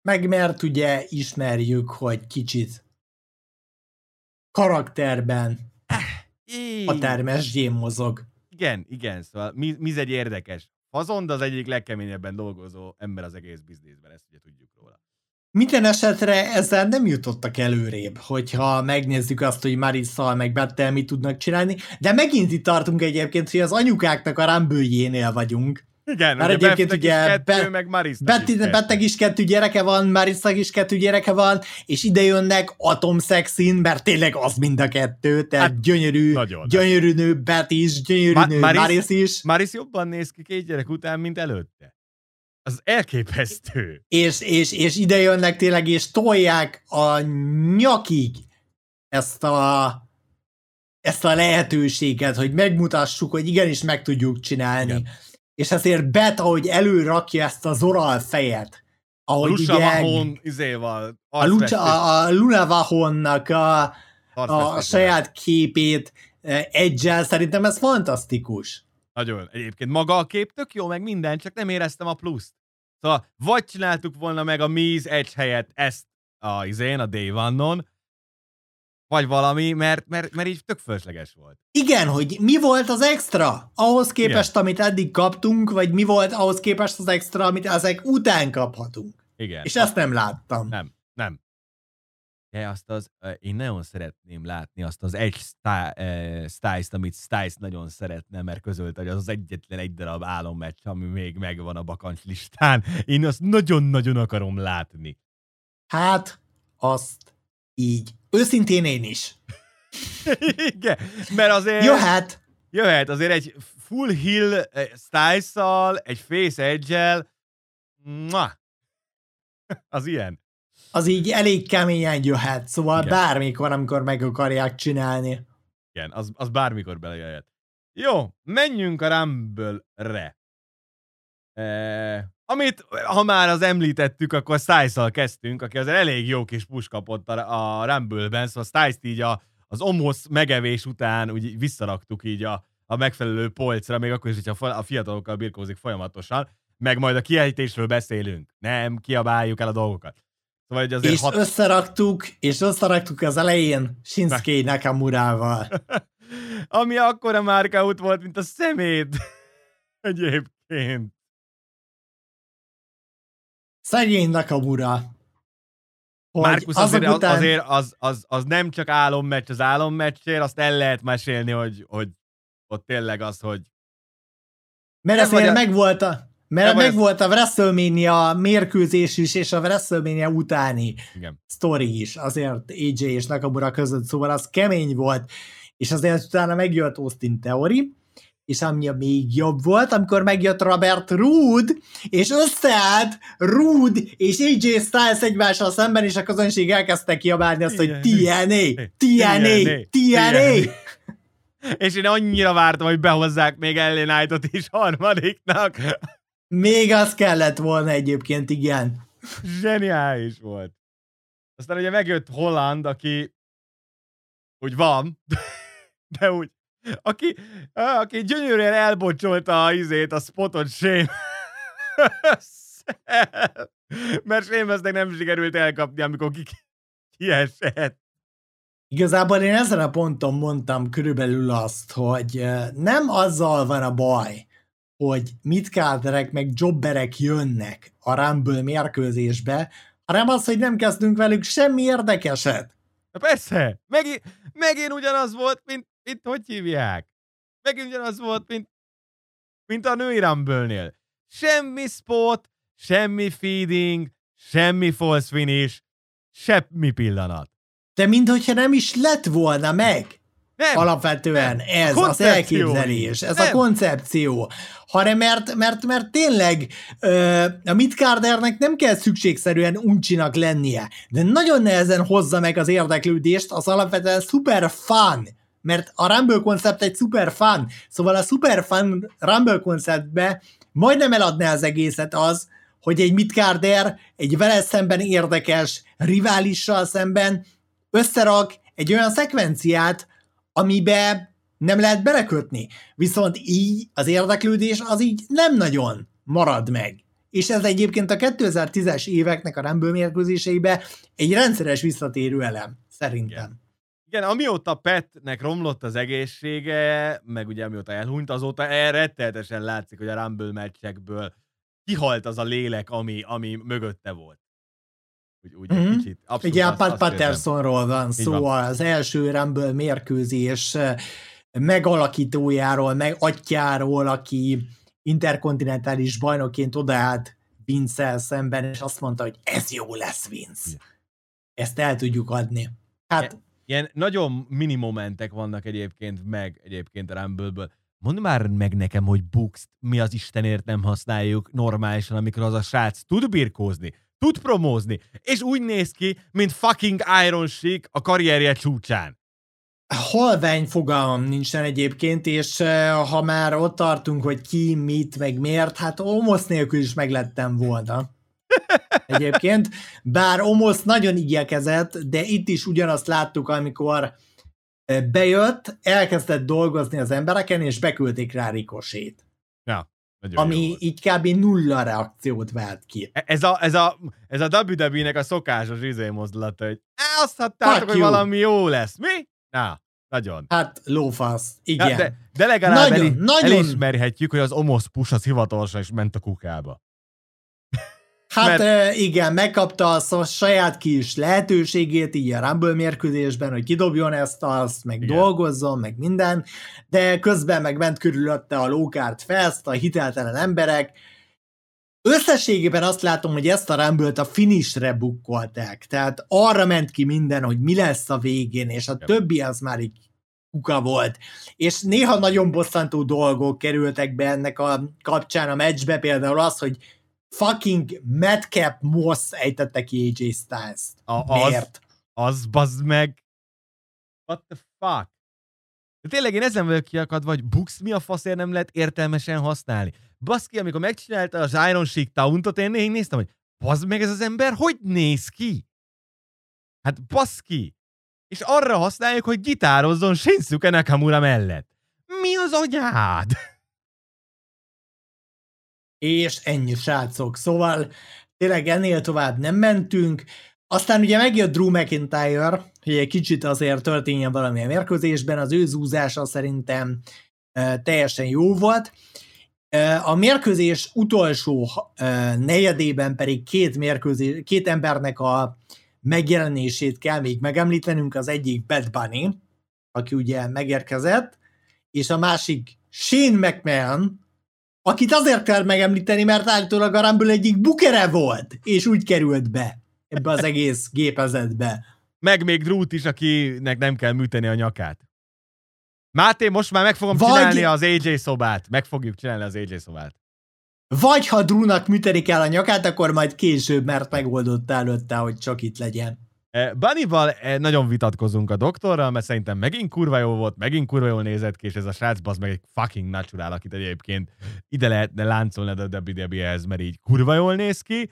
Meg mert ugye ismerjük, hogy kicsit karakterben a termes gyém mozog. Igen, igen, szóval Miz egy érdekes fazon, de az egyik legkeményebben dolgozó ember az egész bizniszben, ezt ugye tudjuk róla. Minden esetre ezzel nem jutottak előrébb, hogyha megnézzük azt, hogy Marissa meg Bettel mit tudnak csinálni, de megint itt tartunk egyébként, hogy az anyukáknak a rambőjénél vagyunk. Igen, Mert ugye egyébként ugye kettő, be, meg Betty, is Bettek is kettő gyereke van, Marissa is kettő gyereke van, és ide jönnek atomszexin, mert tényleg az mind a kettő, tehát hát, gyönyörű, nagyon gyönyörű nő Betty is, gyönyörű Ma- nő Maris, Maris is. Maris jobban néz ki két gyerek után, mint előtte. Az elképesztő. És, és, és ide jönnek tényleg, és tolják a nyakig ezt a, ezt a lehetőséget, hogy megmutassuk, hogy igenis meg tudjuk csinálni. Igen. És ezért Bet, ahogy előrakja ezt az oral fejet, ahogy Lusa ugye, Vahon izéval, a, Lucha, a, a Luna Vahonnak a, a saját képét eh, egyel, szerintem ez fantasztikus. Nagyon. Egyébként maga a kép tök jó, meg minden, csak nem éreztem a pluszt. Szóval vagy csináltuk volna meg a Miz egy helyet ezt a izén, a Day One-on, vagy valami, mert, mert, mert így tök fölösleges volt. Igen, hogy mi volt az extra ahhoz képest, Igen. amit eddig kaptunk, vagy mi volt ahhoz képest az extra, amit ezek után kaphatunk. Igen. És ezt nem láttam. Nem, nem de azt az, én nagyon szeretném látni azt az egy Styles-t, amit Styles nagyon szeretne, mert közölt, hogy az az egyetlen egy darab álommeccs, ami még megvan a bakancs listán. Én azt nagyon-nagyon akarom látni. Hát, azt így. Őszintén én is. Igen, mert azért... Jöhet. Jöhet, azért egy full hill Styles-szal, egy face edge az ilyen az így elég keményen jöhet, szóval Igen. bármikor, amikor meg akarják csinálni. Igen, az, az bármikor belejöhet. Jó, menjünk a Rumble-re. E, amit, ha már az említettük, akkor stiles kezdtünk, aki az elég jó kis push kapott a, a Rumble-ben, szóval stiles így a, az Omos megevés után úgy visszaraktuk így a, a megfelelő polcra, még akkor is, hogyha a fiatalokkal birkózik folyamatosan, meg majd a kiejtésről beszélünk. Nem kiabáljuk el a dolgokat. Szóval, hogy azért és hat... összeraktuk, és összeraktuk az elején Shinsuke Nakamurával. Ami akkora márkaut volt, mint a szemét. Egyébként. Szegény Nakamura. Márkusz azért, után... azért az, az, az, nem csak álommeccs az álommeccsért, azt el lehet mesélni, hogy, hogy ott tényleg az, hogy... Mert azért a... megvolt a, Mert meg ez... volt a WrestleMania mérkőzés is, és a WrestleMania utáni Igen. sztori is, azért AJ és Nakamura között, szóval az kemény volt, és azért utána megjött Austin Theory, és ami a még jobb volt, amikor megjött Robert Rood, és összeállt Rood és AJ Styles egymással szemben, és a közönség elkezdte kiabálni azt, hogy TNA, TNA, TNA. És én annyira vártam, hogy behozzák még Ellen Knight-ot is harmadiknak. Még az kellett volna egyébként, igen. Zseniális volt. Aztán ugye megjött Holland, aki úgy van, de úgy aki, aki gyönyörűen elbocsolta a izét, a spotot Shane. Mert Sémeznek nem sikerült elkapni, amikor ki kiesett. Igazából én ezen a ponton mondtam körülbelül azt, hogy nem azzal van a baj, hogy mitkáderek meg jobberek jönnek a Rumble mérkőzésbe, hanem az, hogy nem kezdünk velük semmi érdekeset. Na persze, megint, megint ugyanaz volt, mint itt hogy hívják? Megint ugyanaz volt, mint, mint a női Rumble-nél. Semmi spot, semmi feeding, semmi false finish, semmi pillanat. De minthogyha nem is lett volna meg. Nem. Alapvetően nem. ez az elképzelés, ez nem. a koncepció. Hanem mert, mert, mert tényleg ö, a Midcardernek nem kell szükségszerűen uncsinak lennie, de nagyon nehezen hozza meg az érdeklődést, az alapvetően super fun mert a Rumble koncept egy super fun, szóval a super fun Rumble konceptbe majdnem eladná az egészet az, hogy egy midcarder egy vele szemben érdekes riválissal szemben összerak egy olyan szekvenciát, amibe nem lehet belekötni. Viszont így az érdeklődés az így nem nagyon marad meg. És ez egyébként a 2010-es éveknek a Rumble mérkőzéseibe egy rendszeres visszatérő elem, szerintem. Yeah. Igen, amióta Petnek romlott az egészsége, meg ugye amióta elhunyt, azóta rettenetesen látszik, hogy a Rumble meccsekből kihalt az a lélek, ami, ami mögötte volt. Úgy, úgy mm-hmm. kicsit. Abszolút ugye a Pat Pattersonról van szó, van. az első Rumble mérkőzés megalakítójáról, meg atyáról, aki interkontinentális bajnokként odaállt vince szemben, és azt mondta, hogy ez jó lesz, Vince. Ezt el tudjuk adni. Hát Ilyen nagyon mini momentek vannak egyébként meg egyébként a Rumble-ből. Mondd már meg nekem, hogy Books mi az Istenért nem használjuk normálisan, amikor az a srác tud birkózni, tud promózni, és úgy néz ki, mint fucking Iron Sheik a karrierje csúcsán. Halvány fogalmam nincsen egyébként, és ha már ott tartunk, hogy ki, mit, meg miért, hát Omosz nélkül is meglettem volna egyébként, bár Omosz nagyon igyekezett, de itt is ugyanazt láttuk, amikor bejött, elkezdett dolgozni az embereken, és beküldték rá Rikosét. Ja, ami így kb. nulla reakciót vált ki. E, ez a, ez a, ez a WWE-nek a szokásos izé mozdulata, hogy azt hattátok, hogy valami jó lesz. Mi? Na, nagyon. Hát lófasz, igen. Ja, de, de legalább nagyon, el, nagyon... elismerhetjük, hogy az Omos push az hivatalosan is ment a kukába. Hát mert... igen, megkapta a saját kis lehetőségét így a Rumble mérkőzésben, hogy kidobjon ezt, azt, meg igen. dolgozzon, meg minden, de közben meg ment körülötte a lókárt fest, a hiteltelen emberek. Összességében azt látom, hogy ezt a rumble a finishre bukkolták, tehát arra ment ki minden, hogy mi lesz a végén, és a ja. többi az már így kuka volt. És néha nagyon bosszantó dolgok kerültek be ennek a kapcsán a meccsbe, például az, hogy fucking Madcap Moss ejtette ki AJ Styles-t. A, Miért? Az, az bazd meg. What the fuck? De tényleg én ezen vagyok kiakadva, vagy Bux mi a faszért nem lehet értelmesen használni. Baszki, amikor megcsinálta az Iron Sheik tauntot, én én néztem, hogy bazd meg ez az ember, hogy néz ki? Hát baszki! És arra használjuk, hogy gitározzon Shinsuke Nakamura mellett. Mi az agyád? És ennyi srácok. Szóval tényleg ennél tovább nem mentünk. Aztán ugye megjött Drew McIntyre, hogy egy kicsit azért történjen valamilyen mérkőzésben, az ő zúzása szerintem teljesen jó volt. A mérkőzés utolsó negyedében pedig két, mérkőzés, két embernek a megjelenését kell még megemlítenünk, az egyik Bad Bunny, aki ugye megérkezett, és a másik Shane McMahon, akit azért kell megemlíteni, mert állítólag a Rumble egyik bukere volt, és úgy került be ebbe az egész gépezetbe. Meg még Drút is, akinek nem kell műteni a nyakát. Máté, most már meg fogom Vagy- csinálni az AJ szobát. Meg fogjuk csinálni az AJ szobát. Vagy ha Drúnak műteni kell a nyakát, akkor majd később, mert megoldotta előtte, hogy csak itt legyen. Eh, Bunnyval eh, nagyon vitatkozunk a doktorral, mert szerintem megint kurva jó volt, megint kurva jól nézett ki, és ez a srác az meg egy fucking natural, akit egyébként ide lehetne láncolni a WWE-hez, mert így kurva jól néz ki.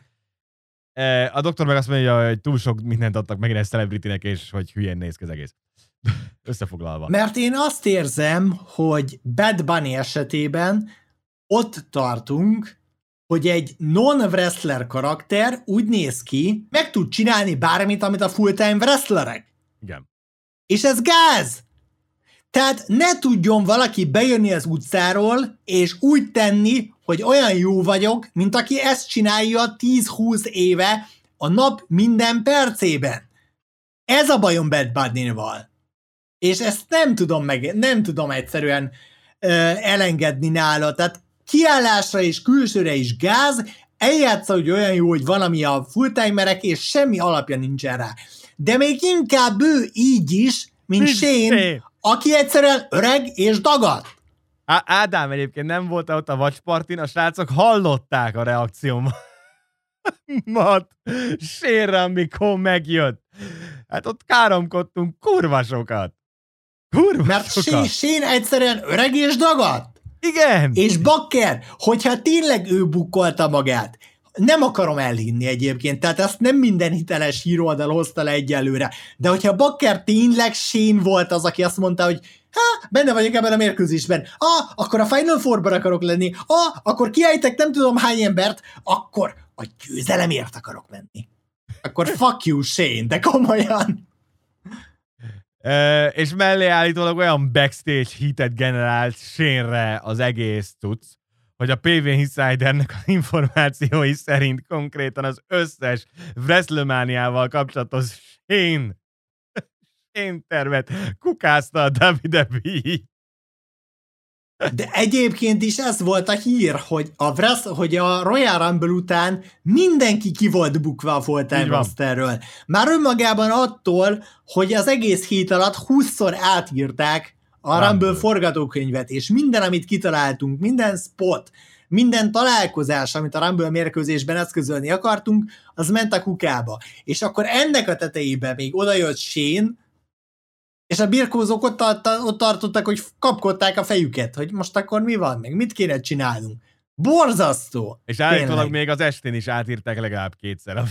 Eh, A doktor meg azt mondja, hogy túl sok mindent adtak megint egy celebritynek, és hogy hülyén néz ki az egész. Összefoglalva. Mert én azt érzem, hogy Bad Bunny esetében ott tartunk, hogy egy non-wrestler karakter úgy néz ki, meg tud csinálni bármit, amit a full-time wrestlerek. Igen. És ez gáz! Tehát ne tudjon valaki bejönni az utcáról, és úgy tenni, hogy olyan jó vagyok, mint aki ezt csinálja 10-20 éve a nap minden percében. Ez a bajom Bad Bunny-val. És ezt nem tudom meg, nem tudom egyszerűen ö, elengedni nála. Tehát kiállásra és külsőre is gáz, eljátsza, hogy olyan jó, hogy valami a fulltimerek, és semmi alapja nincsen rá. De még inkább ő így is, mint Mint Shane, aki egyszerűen öreg és dagad. Á- Ádám egyébként nem volt ott a vacspartin, a srácok hallották a reakciómat. Mat, sérre, amikor megjött. Hát ott káromkodtunk kurva sokat. Kurva Mert sokat. Shane, Shane egyszerűen öreg és dagad. Igen. És Bakker, hogyha tényleg ő bukkolta magát, nem akarom elhinni egyébként, tehát ezt nem minden hiteles híroldal hozta le egyelőre, de hogyha Bakker tényleg Shane volt az, aki azt mondta, hogy ha, benne vagyok ebben a mérkőzésben, ah, akkor a Final Four-ban akarok lenni, ah, akkor kiállítek nem tudom hány embert, akkor a győzelemért akarok menni. Akkor fuck you, Shane, de komolyan. És mellé állítólag olyan backstage hitet generált Shane-re az egész cucc, hogy a PV Insidernek az információi szerint konkrétan az összes WrestleMania-val kapcsolatos Shane, Shane tervet kukázta a WWE. De egyébként is ez volt a hír, hogy a, Wrest, hogy a Royal Rumble után mindenki ki volt bukva a full-time rosterről. Már önmagában attól, hogy az egész hét alatt 20-szor átírták a Rumble. Rumble forgatókönyvet, és minden, amit kitaláltunk, minden spot, minden találkozás, amit a Rumble mérkőzésben eszközölni akartunk, az ment a kukába. És akkor ennek a tetejében még odajött Shane, és a birkózók ott, ott tartottak, hogy kapkodták a fejüket, hogy most akkor mi van, meg mit kéne csinálnunk. Borzasztó! És állítólag még az estén is átírták legalább kétszer a,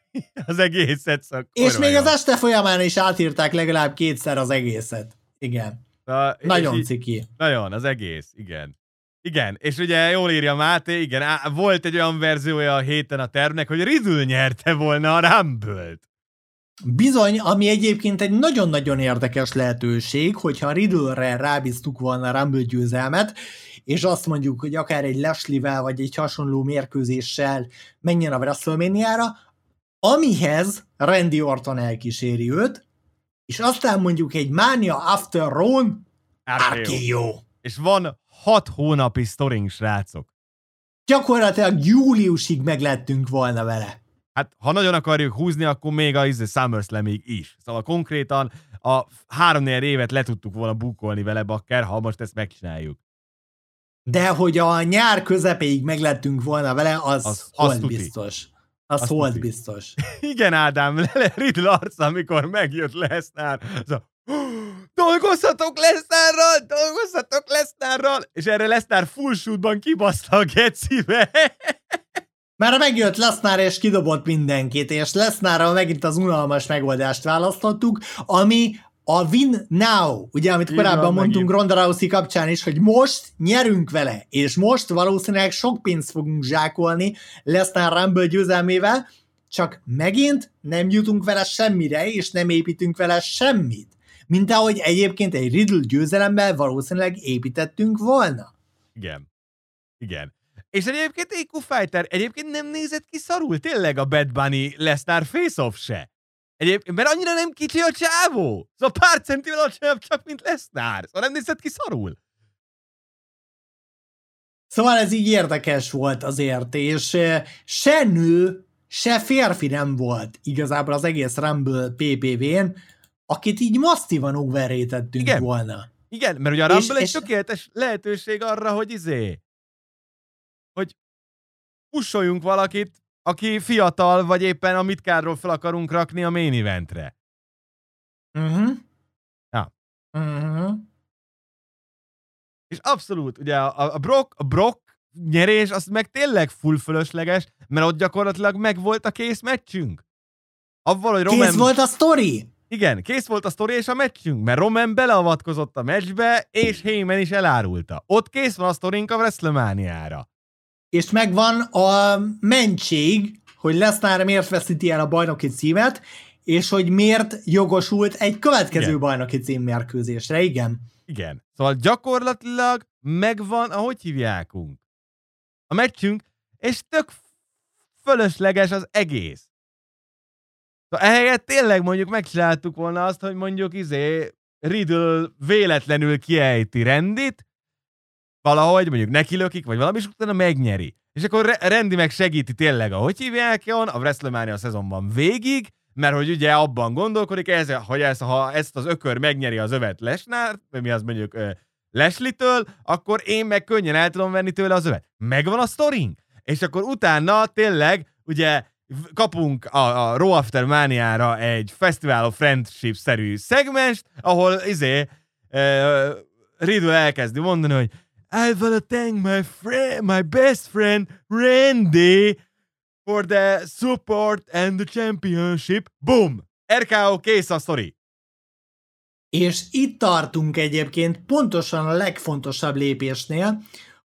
az egészet. Szóval És még az este folyamán is átírták legalább kétszer az egészet. Igen. És Nagyon így- ciki. Nagyon, az egész, igen. Igen, és ugye jól írja Máté, igen, á, volt egy olyan verziója a héten a tervnek, hogy Riddle nyerte volna a Rumble-t. Bizony, ami egyébként egy nagyon-nagyon érdekes lehetőség, hogyha Riddle-re rábíztuk volna a Rumble győzelmet, és azt mondjuk, hogy akár egy Leslie-vel, vagy egy hasonló mérkőzéssel menjen a WrestleMania-ra, amihez Randy Orton elkíséri őt, és aztán mondjuk egy Mania After RKO. RKO. És van hat hónapi sztorink, srácok. Gyakorlatilag júliusig meglettünk volna vele. Hát, ha nagyon akarjuk húzni, akkor még a izé SummerSlamig is. Szóval konkrétan a három évet le tudtuk volna bukolni vele, bakker, ha most ezt megcsináljuk. De hogy a nyár közepéig meglettünk volna vele, az, Az- az az hold tuti. biztos. Az Az hold tuti. biztos. Igen, Ádám, le- Riddle arca, amikor megjött Lesnar. Szóval, dolgozhatok Lesnarral, dolgozhatok Lesnarral, és erre Lesnar full shootban kibaszta a gecibe. Már megjött Lesnar és kidobott mindenkit, és Lesnarral megint az unalmas megoldást választottuk, ami a win now, ugye, amit Így korábban van, mondtunk megint. Ronda Rousey kapcsán is, hogy most nyerünk vele, és most valószínűleg sok pénzt fogunk zsákolni Lesnar Rumble győzelmével, csak megint nem jutunk vele semmire, és nem építünk vele semmit. Mint ahogy egyébként egy Riddle győzelemmel valószínűleg építettünk volna. Igen. Igen. És egyébként IQ Fighter egyébként nem nézett ki szarul, tényleg a Bad Bunny Lesnar face-off se. Egyébként, mert annyira nem kicsi a csávó. Szóval pár centivel alacsonyabb csak, mint Lesnar. Szóval nem nézett ki szarul. Szóval ez így érdekes volt azért, és se nő, se férfi nem volt igazából az egész Rumble PPV-n, akit így masszívan overrétettünk Igen. volna. Igen, mert ugye a Rumble és, egy és... tökéletes lehetőség arra, hogy izé, hogy pusoljunk valakit, aki fiatal, vagy éppen a mitkárról fel akarunk rakni a main eventre. Uh-huh. Ja. Uh-huh. És abszolút, ugye a, a Brock, a Brock nyerés, az meg tényleg full fölösleges, mert ott gyakorlatilag meg volt a kész meccsünk. Avval, hogy Roman... Kész volt a sztori! Igen, kész volt a sztori és a meccsünk, mert Roman beleavatkozott a meccsbe, és Heyman is elárulta. Ott kész van a sztorink a WrestleMania-ra. És megvan a mentség, hogy Lesnar miért veszíti el a bajnoki címet, és hogy miért jogosult egy következő igen. bajnoki címmérkőzésre, igen. Igen. Szóval gyakorlatilag megvan, ahogy hívjákunk. A meccsünk, és tök fölösleges az egész. Szóval ehelyett tényleg mondjuk megcsináltuk volna azt, hogy mondjuk izé Riddle véletlenül kiejti rendit, valahogy mondjuk nekilökik, vagy valami, és utána megnyeri. És akkor Rendi meg segíti tényleg, ahogy hívják jön, a WrestleMania szezonban végig, mert hogy ugye abban gondolkodik, ez, hogy ez, ha ezt az ökör megnyeri az övet Lesnár, mi az mondjuk Leslie-től, akkor én meg könnyen el tudom venni tőle az övet. Megvan a sztorink? És akkor utána tényleg, ugye kapunk a, a Raw After Mania-ra egy Festival of Friendship-szerű szegmest, ahol izé uh, Riddle elkezdi mondani, hogy I wanna thank my friend, my best friend, Randy, for the support and the championship. Boom! RKO kész a sztori. És itt tartunk egyébként pontosan a legfontosabb lépésnél,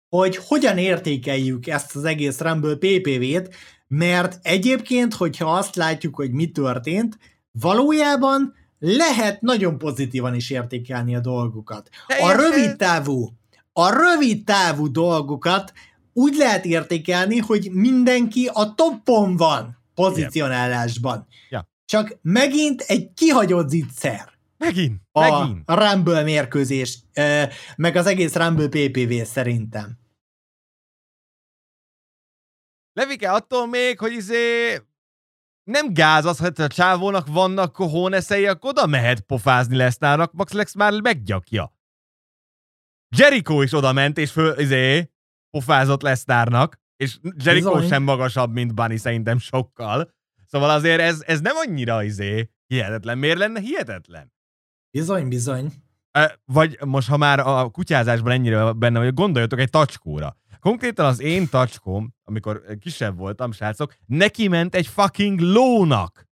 hogy hogyan értékeljük ezt az egész Rumble PPV-t, mert egyébként, hogyha azt látjuk, hogy mi történt, valójában lehet nagyon pozitívan is értékelni a dolgokat. A rövid távú, a rövid távú dolgokat úgy lehet értékelni, hogy mindenki a toppon van pozicionálásban. Ja. Csak megint egy kihagyott zicser. Megint, a megint. Rumble mérkőzés, meg az egész Rumble PPV szerintem. Levike, attól még, hogy izé nem gáz az, hogy a csávónak vannak kohóneszei, akkor oda mehet pofázni Lesznának, Max Lex már meggyakja. Jericho is oda ment, és föl, izé, pofázott Lesztárnak, és Jericho Bizony. sem magasabb, mint Bunny szerintem sokkal. Szóval azért ez, ez nem annyira izé hihetetlen. Miért lenne hihetetlen? Bizony, bizony. Vagy most, ha már a kutyázásban ennyire benne vagy, gondoljatok egy tacskóra. Konkrétan az én tacskóm, amikor kisebb voltam, srácok, neki ment egy fucking lónak.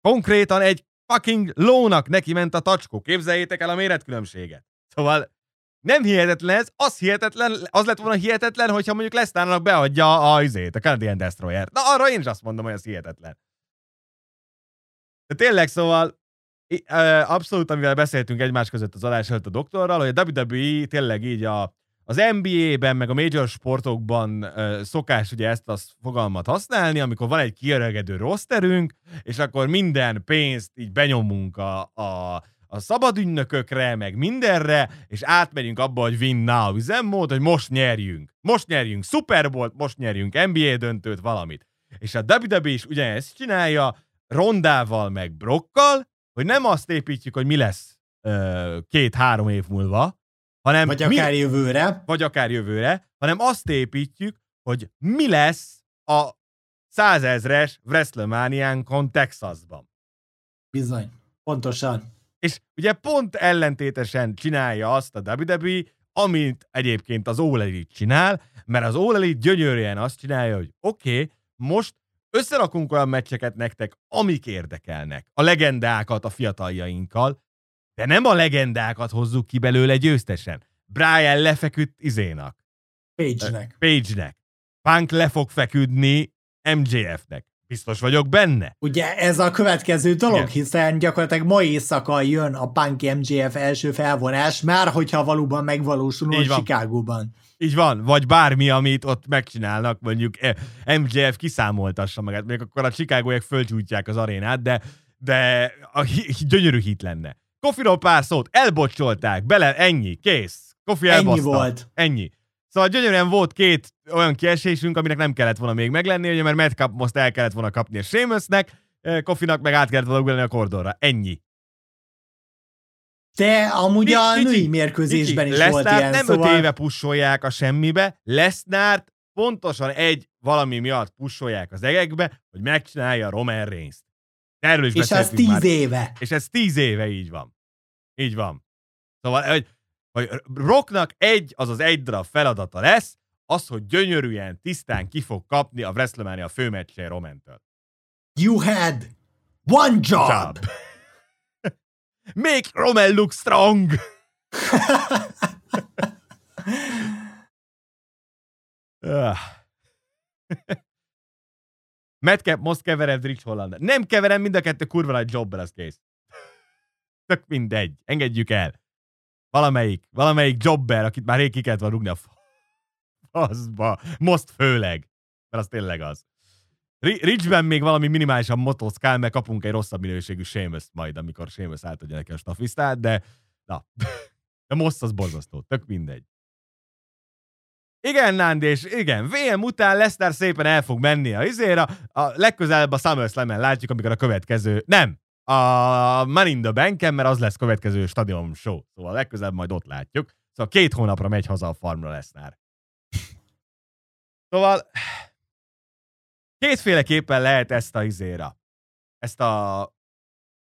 Konkrétan egy fucking lónak neki ment a tacskó. Képzeljétek el a méretkülönbséget. Szóval nem hihetetlen ez, az hihetetlen, az lett volna hihetetlen, hogyha mondjuk Lesztárnak beadja a, izét, a Canadian Destroyer. Na arra én is azt mondom, hogy ez hihetetlen. De tényleg, szóval abszolút, amivel beszéltünk egymás között az adás előtt a doktorral, hogy a WWE tényleg így a, az NBA-ben, meg a major sportokban uh, szokás ugye ezt a fogalmat használni, amikor van egy kiöregedő rosterünk, és akkor minden pénzt így benyomunk a, a a szabad ügynökökre, meg mindenre, és átmegyünk abba, hogy win now üzemmód, hogy most nyerjünk. Most nyerjünk Super Bowl, most nyerjünk NBA döntőt, valamit. És a WWE is ugyanezt csinálja, Rondával, meg Brokkal, hogy nem azt építjük, hogy mi lesz két-három év múlva, hanem vagy akár mi, jövőre. Vagy akár jövőre, hanem azt építjük, hogy mi lesz a százezres WrestleMania-nkon Texasban. Bizony, pontosan. És ugye pont ellentétesen csinálja azt a WWE, amit egyébként az All Elite csinál, mert az All Elite gyönyörűen azt csinálja, hogy oké, okay, most összerakunk olyan meccseket nektek, amik érdekelnek. A legendákat a fiataljainkkal, de nem a legendákat hozzuk ki belőle győztesen. Brian lefeküdt izénak. Page-nek. Page-nek. Punk le fog feküdni MJF-nek. Biztos vagyok benne. Ugye ez a következő dolog, Igen. hiszen gyakorlatilag ma éjszaka jön a Punk MJF első felvonás, már hogyha valóban megvalósul a Chicagóban. Így van, vagy bármi, amit ott megcsinálnak, mondjuk eh, MJF kiszámoltassa magát, még akkor a Chicagóiak fölcsújtják az arénát, de, de a gyönyörű hit lenne. Kofiról pár szót, elbocsolták, bele, ennyi, kész. Kofi Ennyi elbaszta. volt. Ennyi. Szóval gyönyörűen volt két olyan kiesésünk, aminek nem kellett volna még meglenni, ugye, mert Madcap most el kellett volna kapni a Seamusnek, eh, Kofinak meg át kellett volna ugrani a kordonra. Ennyi. De amúgy Ki- a női mérkőzésben is volt Lesnárt ilyen, nem szóval... öt éve pusolják a semmibe, Lesnárt pontosan egy valami miatt pusolják az egekbe, hogy megcsinálja Roman Reigns-t. Erről is És ez tíz már. éve. És ez tíz éve így van. Így van. Szóval, hogy, hogy Rocknak egy, azaz egy darab feladata lesz, az, hogy gyönyörűen, tisztán ki fog kapni a WrestleMania főmeccsén Romantől. You had one job. Job. Make Roman look strong! Ah. Madcap most kevered Rich Holland. Nem keverem, mind a kettő kurva nagy jobber, az kész. Tök mindegy. Engedjük el. Valamelyik, valamelyik jobber, akit már rég ki kellett volna rúgni a fa- faszba. Most főleg. Mert az tényleg az. Ri- Richben még valami minimálisan motoszkál, mert kapunk egy rosszabb minőségű Seamus majd, amikor Seamus átadja neki a stafisztát, de na. De most az borzasztó. Tök mindegy. Igen, Nándi, és igen, VM után Leszter szépen el fog menni a izére, a legközelebb a SummerSlam-en látjuk, amikor a következő, nem, a Money in the bank mert az lesz következő stadion show, szóval legközelebb majd ott látjuk. Szóval két hónapra megy haza a farmra Leszner. Szóval kétféleképpen lehet ezt a izéra, ezt a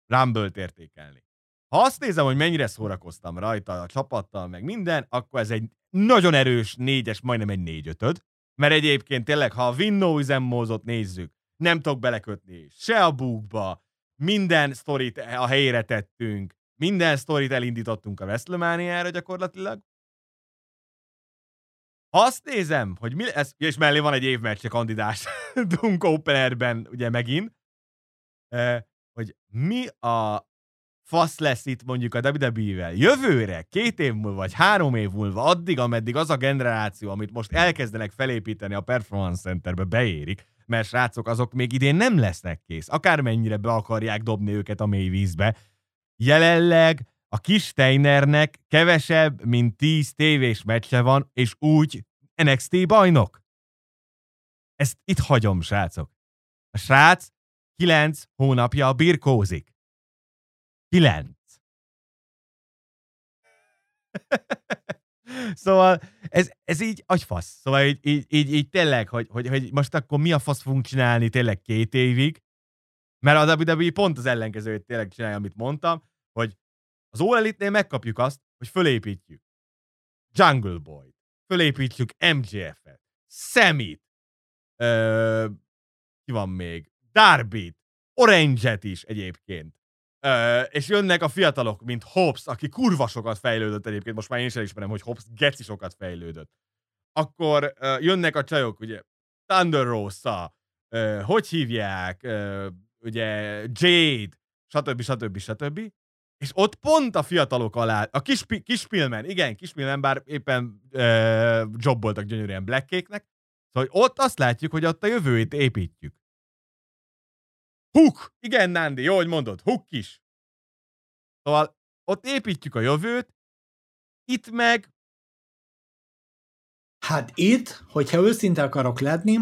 Rumble-t értékelni. Ha azt nézem, hogy mennyire szórakoztam rajta a csapattal, meg minden, akkor ez egy nagyon erős négyes, majdnem egy négy-ötöd. Mert egyébként tényleg, ha a Winnow üzemmózot nézzük, nem tudok belekötni se a búkba, minden sztorit a helyére tettünk, minden sztorit elindítottunk a WrestleMania-ra gyakorlatilag. Ha azt nézem, hogy mi ez, és mellé van egy évmeccse kandidás Dunk Openerben, ugye megint, hogy mi a fasz lesz itt mondjuk a WWE-vel. Jövőre, két év múlva, vagy három év múlva, addig, ameddig az a generáció, amit most elkezdenek felépíteni a Performance Centerbe, beérik, mert srácok, azok még idén nem lesznek kész. Akármennyire be akarják dobni őket a mély vízbe. Jelenleg a kis Steinernek kevesebb, mint 10 tévés meccse van, és úgy NXT bajnok. Ezt itt hagyom, srácok. A srác 9 hónapja birkózik. 9. szóval ez, ez így agyfasz. Szóval így, így, így, így tényleg, hogy, hogy, hogy, most akkor mi a fasz fogunk csinálni tényleg két évig, mert a WWE pont az ellenkezőjét tényleg csinálja, amit mondtam, hogy az All Elite-nél megkapjuk azt, hogy fölépítjük Jungle Boy, fölépítjük MJF-et, Samit, ki van még, Darby-t, Orange-et is egyébként. És jönnek a fiatalok, mint Hobbs, aki kurva sokat fejlődött egyébként, most már én is elismerem, hogy Hobbs geci sokat fejlődött. Akkor ö, jönnek a csajok, ugye, Thunder Rosa, ö, hogy hívják, ö, ugye, Jade, stb. stb. stb. És ott pont a fiatalok alá, a kis, kispilmen, igen, kispilmen, bár éppen ö, jobboltak gyönyörűen Blackkéknek, szóval ott azt látjuk, hogy ott a jövőjét építjük. Hook! Igen, Nándi, jó, hogy mondod, Hook is. Szóval ott építjük a jövőt, itt meg Hát itt, hogyha őszinte akarok lenni,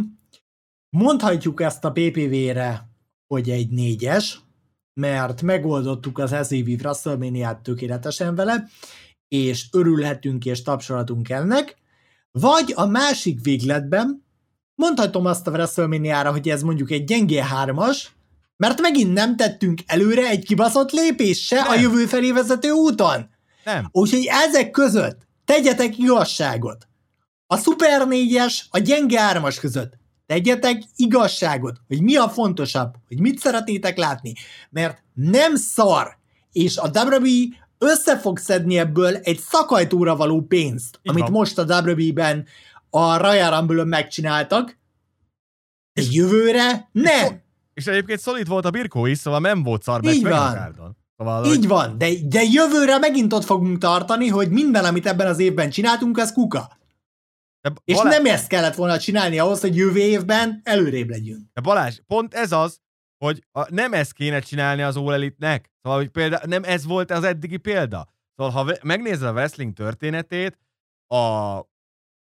mondhatjuk ezt a PPV-re, hogy egy négyes, mert megoldottuk az ez évi wrestlemania tökéletesen vele, és örülhetünk és tapsolhatunk ennek, vagy a másik végletben mondhatom azt a wrestlemania hogy ez mondjuk egy gyengé hármas, mert megint nem tettünk előre egy kibaszott lépés se Nem. a jövő felé vezető úton. nem. Úgyhogy ezek között tegyetek igazságot. A Super 4-es, a gyenge 3 között tegyetek igazságot, hogy mi a fontosabb, hogy mit szeretnétek látni. Mert nem szar, és a WWE össze fog szedni ebből egy szakajtóra való pénzt, Így amit van. most a WWE-ben a Royal rumble megcsináltak, és jövőre nem. És egyébként szolid volt a birkó is, szóval nem volt szar Így van. Szóval, Így hogy van, de, de jövőre megint ott fogunk tartani, hogy minden, amit ebben az évben csináltunk, az kuka. de És Balázs, nem ezt kellett volna csinálni ahhoz, hogy jövő évben előrébb legyünk. de Balázs, pont ez az, hogy a, nem ezt kéne csinálni az All Elite-nek. Szóval, hogy példa, nem ez volt az eddigi példa. Szóval, ha megnézed a wrestling történetét, a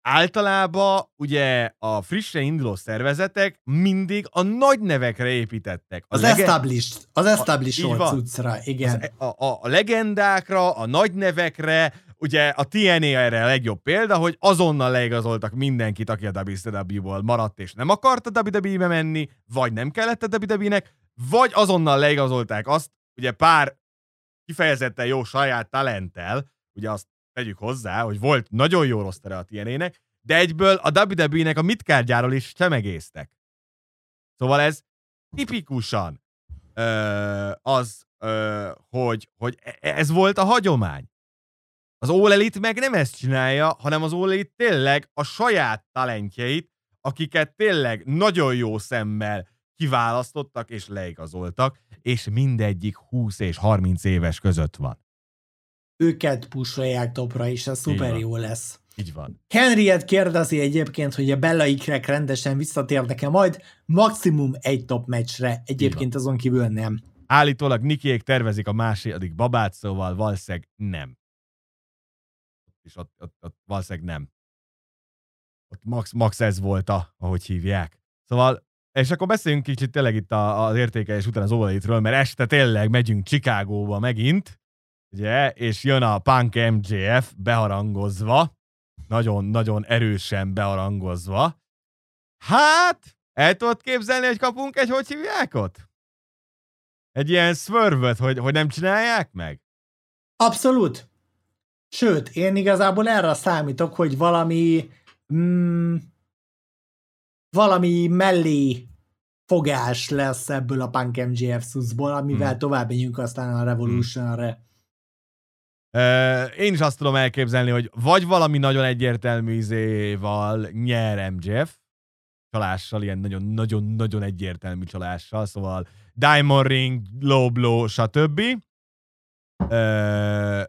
általában ugye a frissen induló szervezetek mindig a nagy nevekre építettek. A az lege- established, az established a, cuccra, igen. Az, e- a, a, a legendákra, a nagy nevekre, ugye a TNA erre a legjobb példa, hogy azonnal leigazoltak mindenkit, aki a WCW-ból maradt és nem akart a WWE-be menni, vagy nem kellett a WWE-nek, vagy azonnal leigazolták azt, ugye pár kifejezetten jó saját talenttel, ugye azt tegyük hozzá, hogy volt nagyon jó rosztere a TNA-nek, de egyből a WWE-nek a mitkárgyáról is csemegéztek. Szóval ez tipikusan ö, az, ö, hogy, hogy e, ez volt a hagyomány. Az All Elite meg nem ezt csinálja, hanem az All Elite tényleg a saját talentjeit, akiket tényleg nagyon jó szemmel kiválasztottak és leigazoltak, és mindegyik 20 és 30 éves között van. Őket pusolják topra, és ez szuper jó lesz. Így van. Henriet kérdezi egyébként, hogy a Bella Ikrek rendesen visszatérnek-e majd, maximum egy top meccsre, egyébként azon kívül nem. Állítólag Nikiék tervezik a második babát, szóval valószínűleg nem. És ott, ott, ott valószínűleg nem. Ott max, max ez volt, a, ahogy hívják. Szóval és akkor beszéljünk kicsit tényleg itt az értékelés után az óvalétről, mert este tényleg megyünk Chicagóba megint, ugye, és jön a Punk MJF beharangozva, nagyon-nagyon erősen beharangozva. Hát, el tudod képzelni, hogy kapunk egy, hogy hívják ott? Egy ilyen swerve hogy, hogy nem csinálják meg? Abszolút. Sőt, én igazából erre számítok, hogy valami mm, valami mellé fogás lesz ebből a Punk MGF szuszból, amivel hmm. tovább megyünk aztán a Revolutionre. Uh, én is azt tudom elképzelni, hogy vagy valami nagyon egyértelmű izéval nyer MGF, csalással, ilyen nagyon-nagyon-nagyon egyértelmű csalással, szóval Diamond Ring, Low Blow, stb.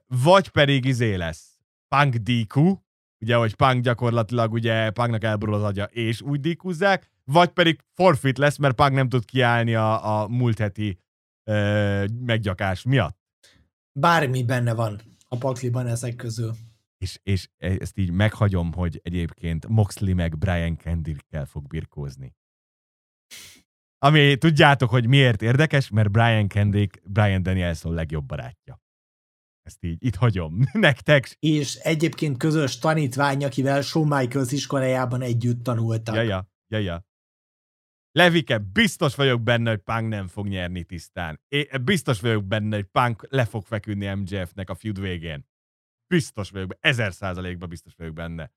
Vagy pedig izé lesz Punk DQ, ugye, hogy Punk gyakorlatilag ugye Punknak elborul az agya, és úgy dikuzzák, vagy pedig forfeit lesz, mert Punk nem tud kiállni a, a múlt heti ö, meggyakás miatt. Bármi benne van a pakliban ezek közül. És, és ezt így meghagyom, hogy egyébként Moxley meg Brian Kendrickkel fog birkózni. Ami tudjátok, hogy miért érdekes, mert Brian Kendrick Brian Danielson legjobb barátja. Ezt így itt hagyom nektek. És egyébként közös tanítvány, akivel Shawn Michaels iskolájában együtt tanultak. Ja, ja, ja, ja. Levike, biztos vagyok benne, hogy Punk nem fog nyerni tisztán. É, biztos vagyok benne, hogy Punk le fog feküdni MJF-nek a feud végén. Biztos vagyok benne, ezer százalékban biztos vagyok benne.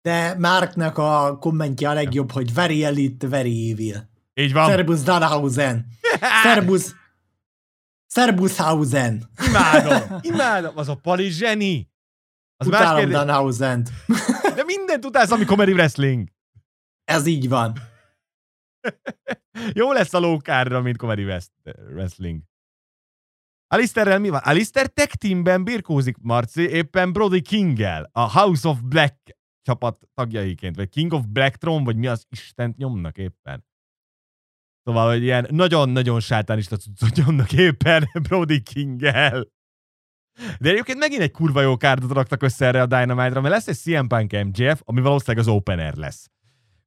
De Marknak a kommentje a legjobb, hogy very elite, very evil. Így van. Szerbus Danhausen. Szerbus Szerbuszhausen. Imádom, imádom, az a pali zseni. Az Utálom. Danhausent. De mindent utálsz, ami comedy wrestling. Ez így van. Jó lesz a lókárra, mint comedy wrestling. Alisterrel mi van? Alister tech teamben birkózik Marci, éppen Brody Kinggel, a House of Black csapat tagjaiként, vagy King of Black Throne, vagy mi az Istent nyomnak éppen. Szóval, hogy ilyen nagyon-nagyon sátánista cuccot nyomnak éppen Brody King-el. De egyébként megint egy kurva jó kárdot raktak össze erre a Dynamite-ra, mert lesz egy CM Punk MJF, ami valószínűleg az opener lesz.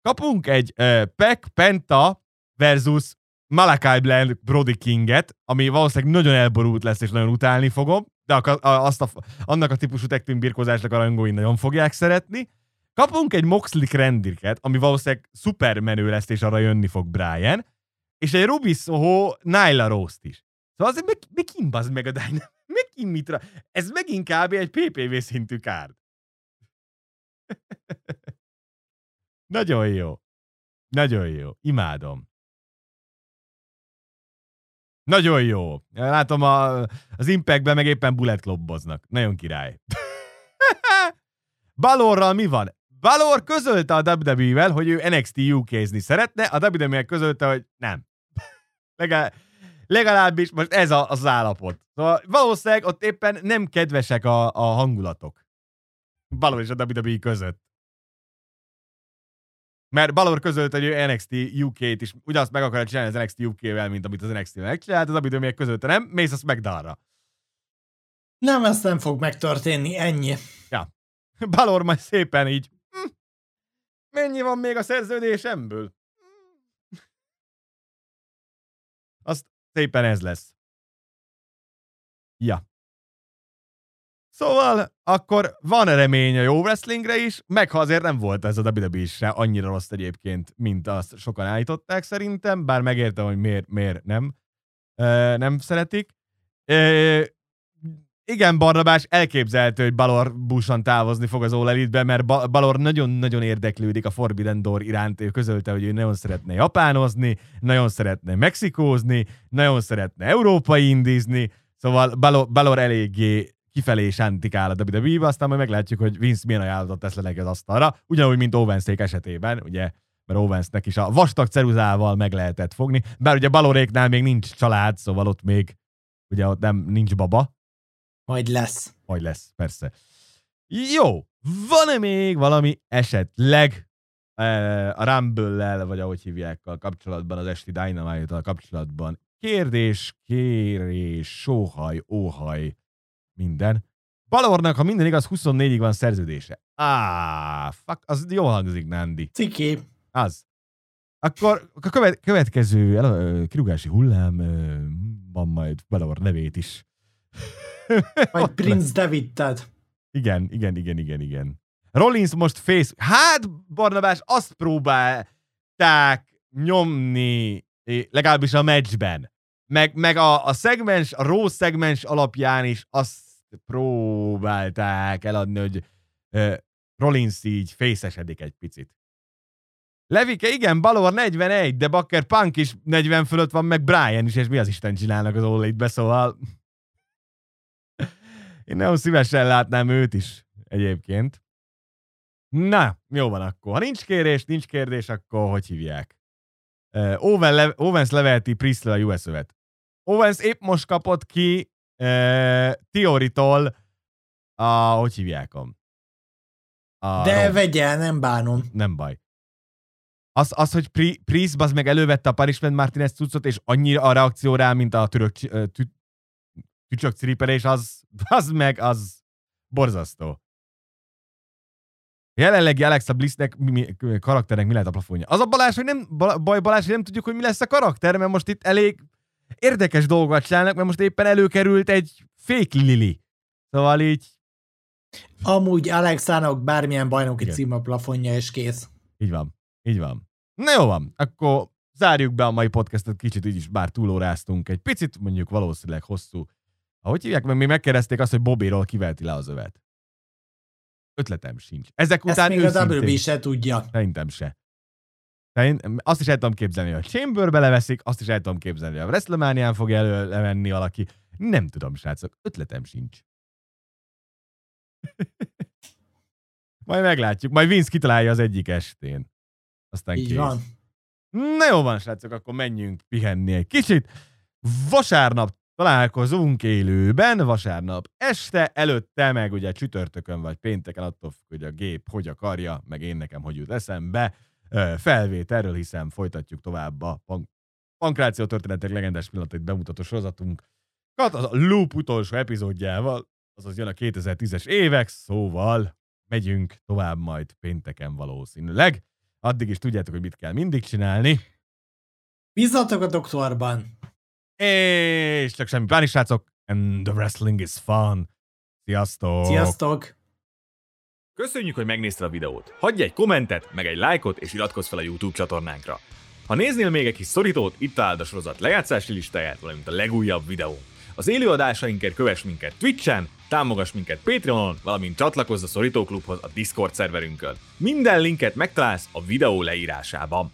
Kapunk egy uh, Peck Penta versus Malakai Bland Brody Kinget, ami valószínűleg nagyon elborult lesz, és nagyon utálni fogom, de a, a, azt a, annak a típusú tech team birkózásnak a rajongói nagyon fogják szeretni. Kapunk egy Moxley Krendirket, ami valószínűleg szuper menő lesz, és arra jönni fog Brian és egy Ruby Soho Nyla Roast is. Szóval azért meg, megint bazd meg a Dynamite. Mitra. Ez megint kb. egy PPV szintű kárd. Nagyon jó. Nagyon jó. Imádom. Nagyon jó. Látom, a, az Impactben meg éppen bullet klobboznak. Nagyon király. Balorral mi van? Balor közölte a WWE-vel, hogy ő NXT UK-zni szeretne, a WWE közölte, hogy nem. Legalább, legalábbis most ez a, az állapot. Szóval valószínűleg ott éppen nem kedvesek a, a hangulatok. Balor és a WWE között. Mert Balor közölt, hogy ő NXT UK-t is ugyanazt meg akarja csinálni az NXT UK-vel, mint amit az NXT megcsinált, az WWE közölte nem, mész a SmackDown-ra. Nem, ez nem fog megtörténni, ennyi. Ja. Balor majd szépen így. Hm, mennyi van még a szerződésemből? Azt szépen ez lesz. Ja. Szóval akkor van remény a jó wrestlingre is, meg ha azért nem volt ez a WWE is annyira rossz egyébként, mint azt sokan állították szerintem, bár megértem, hogy miért, miért nem, e, nem szeretik. E, igen, Barnabás, elképzelhető, hogy Balor búsan távozni fog az All Elite-be, mert Balor nagyon-nagyon érdeklődik a Forbidden Door iránt. Ő közölte, hogy ő nagyon szeretne japánozni, nagyon szeretne mexikózni, nagyon szeretne európai indizni, szóval Balor, Balor eléggé kifelé sántikál a WWE-be, aztán majd meglátjuk, hogy Vince milyen ajánlatot tesz le az asztalra, ugyanúgy, mint Owenszék esetében, ugye, mert Owensnek is a vastag ceruzával meg lehetett fogni, bár ugye Baloréknál még nincs család, szóval ott még ugye ott nem, nincs baba, majd lesz. Majd lesz, persze. Jó, van-e még valami esetleg a rumble vagy ahogy hívják a kapcsolatban, az esti dynamite kapcsolatban? Kérdés, kérés, sóhaj, óhaj, minden. Balornak, ha minden igaz, 24-ig van szerződése. Á, fuck, az jó hangzik, Nandi. Ciki. Az. Akkor a követ, következő el, kirúgási hullám van majd Balor nevét is. Majd Prince David tehát. Igen, igen, igen, igen, igen. Rollins most face... Hát, Barnabás, azt próbálták nyomni, legalábbis a meccsben. Meg, meg a, a szegmens, a Rose szegmens alapján is azt próbálták eladni, hogy uh, Rollins így fészesedik egy picit. Levike, igen, Balor 41, de Bakker Punk is 40 fölött van, meg Brian is, és mi az Isten csinálnak az all be szóval én nagyon szívesen látnám őt is egyébként. Na, jó van akkor. Ha nincs kérés, nincs kérdés, akkor hogy hívják? Uh, Owen le- Owens levelti Priestley a US övet. Owens épp most kapott ki uh, Tioritól a, hogy hívják a, De rom. vegye, nem bánom. Nem baj. Az, az hogy Pri- Priest az meg elővette a Punishment Martinez cuccot, és annyira a reakció rá, mint a török, tücsök ciripelés, az, az meg, az borzasztó. Jelenlegi Alexa Blissnek mi, mi, karakternek mi lehet a plafonja? Az a Balázs, hogy nem, baj Balázs, hogy nem tudjuk, hogy mi lesz a karakter, mert most itt elég érdekes dolgokat csinálnak, mert most éppen előkerült egy fake Lili. Szóval így... Amúgy Alexának bármilyen bajnoki Igen. cím a plafonja, és kész. Így van. Így van. Na jó van, akkor zárjuk be a mai podcastot, kicsit így is bár túlóráztunk egy picit, mondjuk valószínűleg hosszú ahogy hívják, mert mi megkérdezték azt, hogy Bobbyról kivelti le az övet. Ötletem sincs. Ezek Ezt után még a WB se tudja. Szerintem se. Szerintem, azt is el tudom képzelni, hogy a Chamberbe leveszik, azt is el tudom képzelni, hogy a WrestleMania-n fog elővenni valaki. Nem tudom, srácok, ötletem sincs. Majd meglátjuk. Majd Vince kitalálja az egyik estén. Aztán Így kész. van. Na jó van, srácok, akkor menjünk pihenni egy kicsit. Vasárnap találkozunk élőben vasárnap este, előtte meg ugye csütörtökön vagy pénteken, attól függ, hogy a gép hogy akarja, meg én nekem hogy jut eszembe, felvételről, hiszen folytatjuk tovább a pank- Pankráció történetek legendás pillanatait bemutató sorozatunk. Az a Loop utolsó epizódjával, azaz jön a 2010-es évek, szóval megyünk tovább majd pénteken valószínűleg. Addig is tudjátok, hogy mit kell mindig csinálni. Bízzatok a doktorban! És csak semmi pláni, srácok. And the wrestling is fun. Sziasztok! Sziasztok! Köszönjük, hogy megnézted a videót. Hagyj egy kommentet, meg egy lájkot, és iratkozz fel a YouTube csatornánkra. Ha néznél még egy kis szorítót, itt találd a sorozat lejátszási listáját, valamint a legújabb videó. Az élőadásainkért kövess minket Twitch-en, támogass minket Patreonon, valamint csatlakozz a Szorítóklubhoz a Discord szerverünkön. Minden linket megtalálsz a videó leírásában.